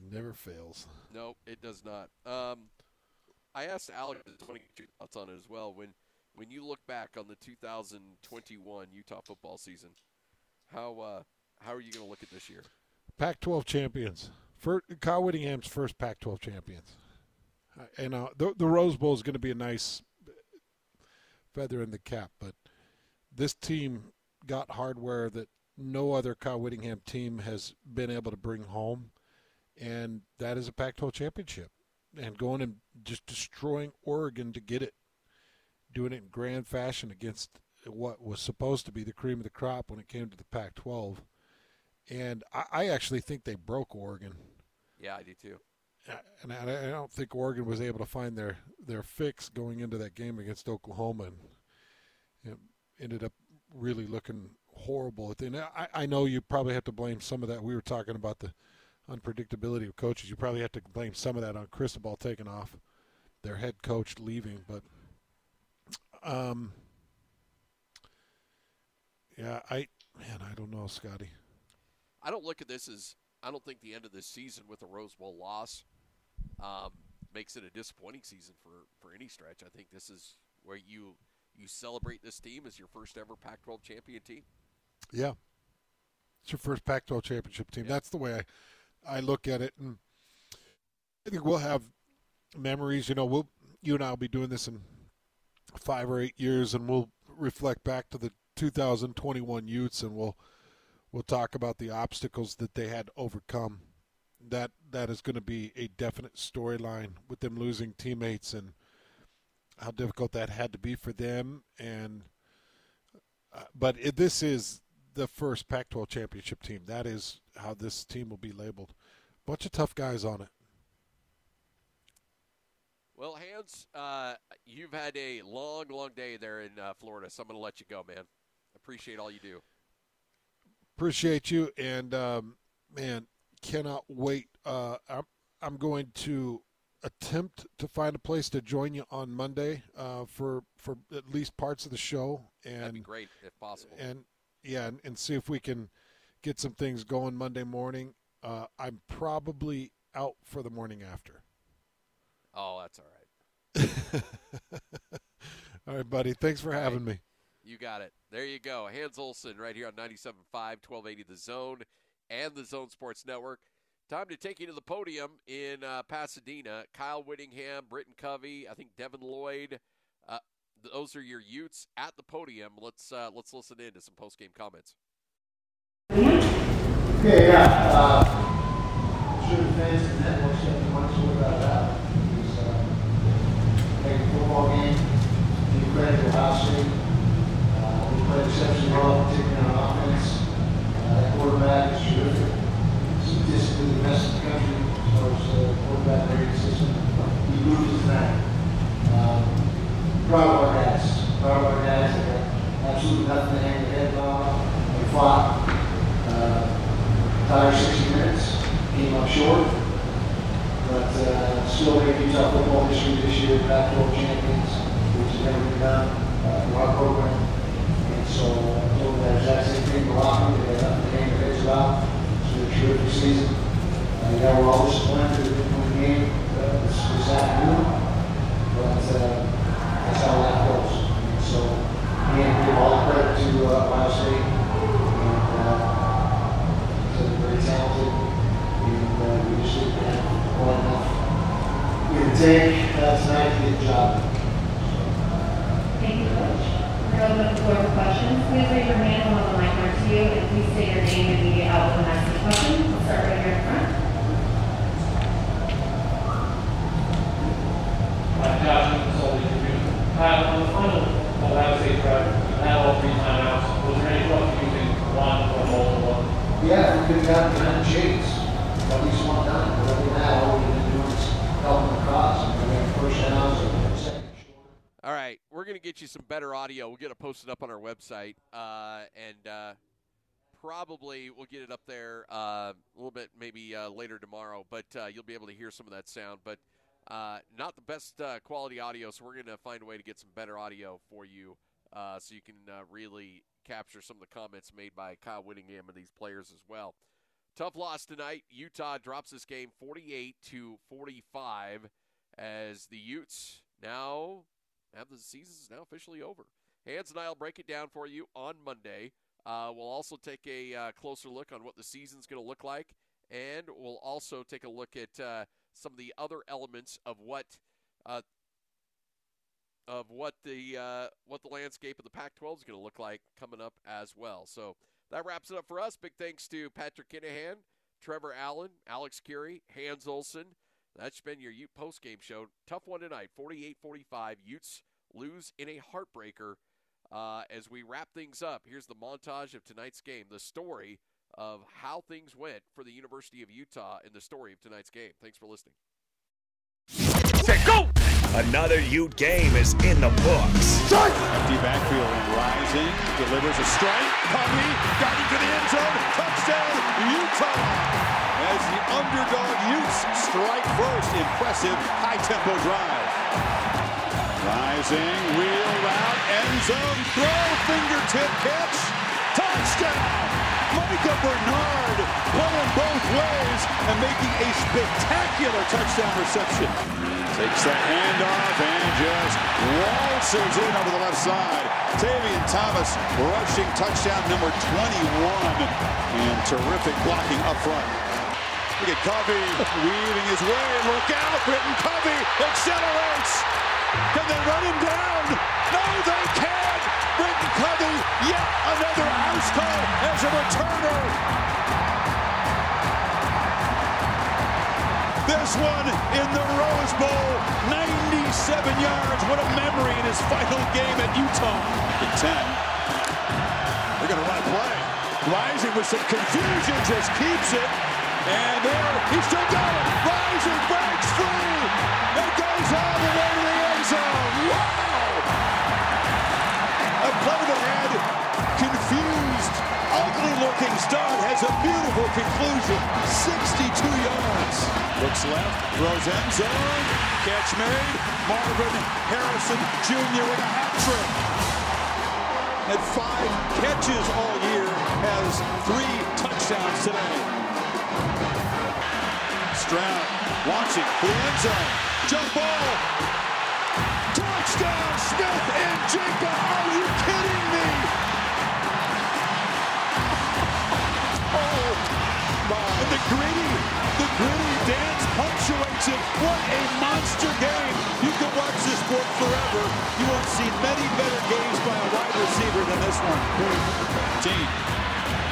Never fails. No, it does not. Um, I asked Alex to get your thoughts on it as well. When when you look back on the 2021 Utah football season, how uh, how are you going to look at this year? Pac-12 champions. For Kyle Whittingham's first Pac-12 champions. Uh, And uh, the the Rose Bowl is going to be a nice feather in the cap, but this team got hardware that no other Kyle Whittingham team has been able to bring home, and that is a Pac-12 championship. And going and just destroying Oregon to get it, doing it in grand fashion against what was supposed to be the cream of the crop when it came to the Pac-12 and I, I actually think they broke Oregon. Yeah, I do too. And I, I don't think Oregon was able to find their, their fix going into that game against Oklahoma, and it ended up really looking horrible at the end. I, I know you probably have to blame some of that. We were talking about the unpredictability of coaches. You probably have to blame some of that on Cristobal taking off, their head coach leaving. But, um, yeah, I man, I don't know, Scotty. I don't look at this as I don't think the end of this season with a Rose Bowl loss um, makes it a disappointing season for, for any stretch. I think this is where you you celebrate this team as your first ever Pac-12 champion team. Yeah. It's your first Pac 12 championship team. That's the way I, I look at it. And I think we'll have memories. You know, we'll, you and I will be doing this in five or eight years, and we'll reflect back to the 2021 Utes, and we'll we'll talk about the obstacles that they had overcome. That that is going to be a definite storyline with them losing teammates and how difficult that had to be for them. And uh, but it, this is the first Pac-12 championship team. That is how this team will be labeled. Bunch of tough guys on it. Well, Hans, uh, you've had a long, long day there in uh, Florida, so I'm going to let you go, man. Appreciate all you do. Appreciate you, and um, man, cannot wait. Uh, I'm I'm going to attempt to find a place to join you on Monday uh, for for at least parts of the show, and That'd be great if possible. and yeah, and, and see if we can get some things going Monday morning. Uh, I'm probably out for the morning after. oh, that's all right. All right, buddy. Thanks for All having right. me. You got it. There you go. Hans Olsen right here on 97.5, 1280 The Zone and the Zone Sports Network. Time to take you to the podium in uh, Pasadena. Kyle Whittingham, Britton Covey, I think Devin Lloyd. Uh, those are your Utes at the podium. Let's uh, let's listen in to some post game comments. Okay, yeah. Uh, sure fans and networks have much about that. It's uh, a football game. Give credit to played exceptionally well, particularly on offense. Uh, that quarterback is terrific. Statistically the best in the country as far as uh, quarterback rating system. He proved his tonight. Um, proud of our guys. Proud of our guys. They got absolutely nothing to hang their head on. They fought. Uh, entire 60 minutes, came up short, but uh, still made Utah football history this year, Pac-12 champions, which has never been done uh, in our program. So them that exact same thing in room. They had nothing to hang about. It's been a season. Uh, yeah, we're all disappointed that we win the game uh, this, this afternoon, but uh, that's how life goes. And so, again, give all the credit to uh, Ohio State. And, uh, so very talented, and uh, we just enough uh, tonight to get job. Thank you, Coach. We're open the floor for questions. Please raise your hand when the mic comes to you, and please state your name and media outlet when asking a question. We'll start right here in front. Mike Johnson, Salt Lake Tribune. Pat, on the final Ohio State drive, you had all three timeouts. Was there any thought to using one or multiple? Yeah, we could have gotten behind the shades, at least one time, but other than that, all we've been doing is helping the going to get you some better audio. We'll get it posted up on our website, uh, and uh, probably we'll get it up there uh, a little bit maybe uh, later tomorrow. But uh, you'll be able to hear some of that sound. But uh, not the best quality audio, so we're going to find a way to get some better audio for you, so you can really capture some of the comments made by Kyle Whittingham and these players as well. Tough loss tonight. Utah drops this game 48 to 45 as the Utes now have season is now officially over. Hans and I will break it down for you on Monday. Uh, we'll also take a uh, closer look on what the season's going to look like, and we'll also take a look at uh, some of the other elements of what uh, of what the uh, what the landscape of the Pac-12 is going to look like coming up as well. So that wraps it up for us. Big thanks to Patrick Kinahan, Trevor Allen, Alex Kirry, Hans Olsen. That's been your Ute post game show. Tough one tonight, 48-45. Utes lose in a heartbreaker. Uh, as we wrap things up, here's the montage of tonight's game, the story of how things went for the University of Utah in the story of tonight's game. Thanks for listening. go! Another Ute game is in the books. Strike! Empty backfield and rising. Delivers a strike. Covey got into the end zone. Touchdown, Utah! As the underdog Utes strike first. Impressive high tempo drive. Rising, wheel route, end zone, throw, fingertip catch, touchdown! Micah Bernard pulling both ways and making a spectacular touchdown reception. Takes the handoff and just waltzes in over the left side. Tavian Thomas rushing touchdown number 21 and terrific blocking up front. Look at Covey weaving his way. Look out, Britton Covey accelerates. Can they run him down? No, they can't. Britton Covey, yet another house call as a returner. This one in the Rose Bowl, 97 yards. What a memory in his final game at Utah. At 10. They're going to run a play. Rising with some confusion, just keeps it. And there, he's still got it. Rising breaks free. It goes all the way to the ugly-looking start has a beautiful conclusion. 62 yards. Looks left, throws end zone. Catch made. Marvin Harrison Jr. with a hat trick. Had five catches all year, has three touchdowns today. Stroud launching for the end zone. Jump ball. Touchdown, Smith and Jigba. Are you kidding me? gritty, the gritty dance punctuates it. What a monster game. You can watch this sport forever. You won't see many better games by a wide receiver than this one. 13.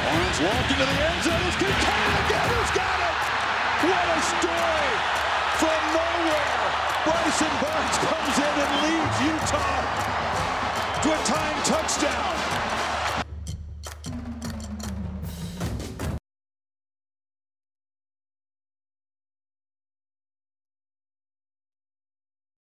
Barnes walked into the end zone. It's Kincaid again who's got it. What a story from nowhere. Bryson Barnes comes in and leads Utah to a time touchdown.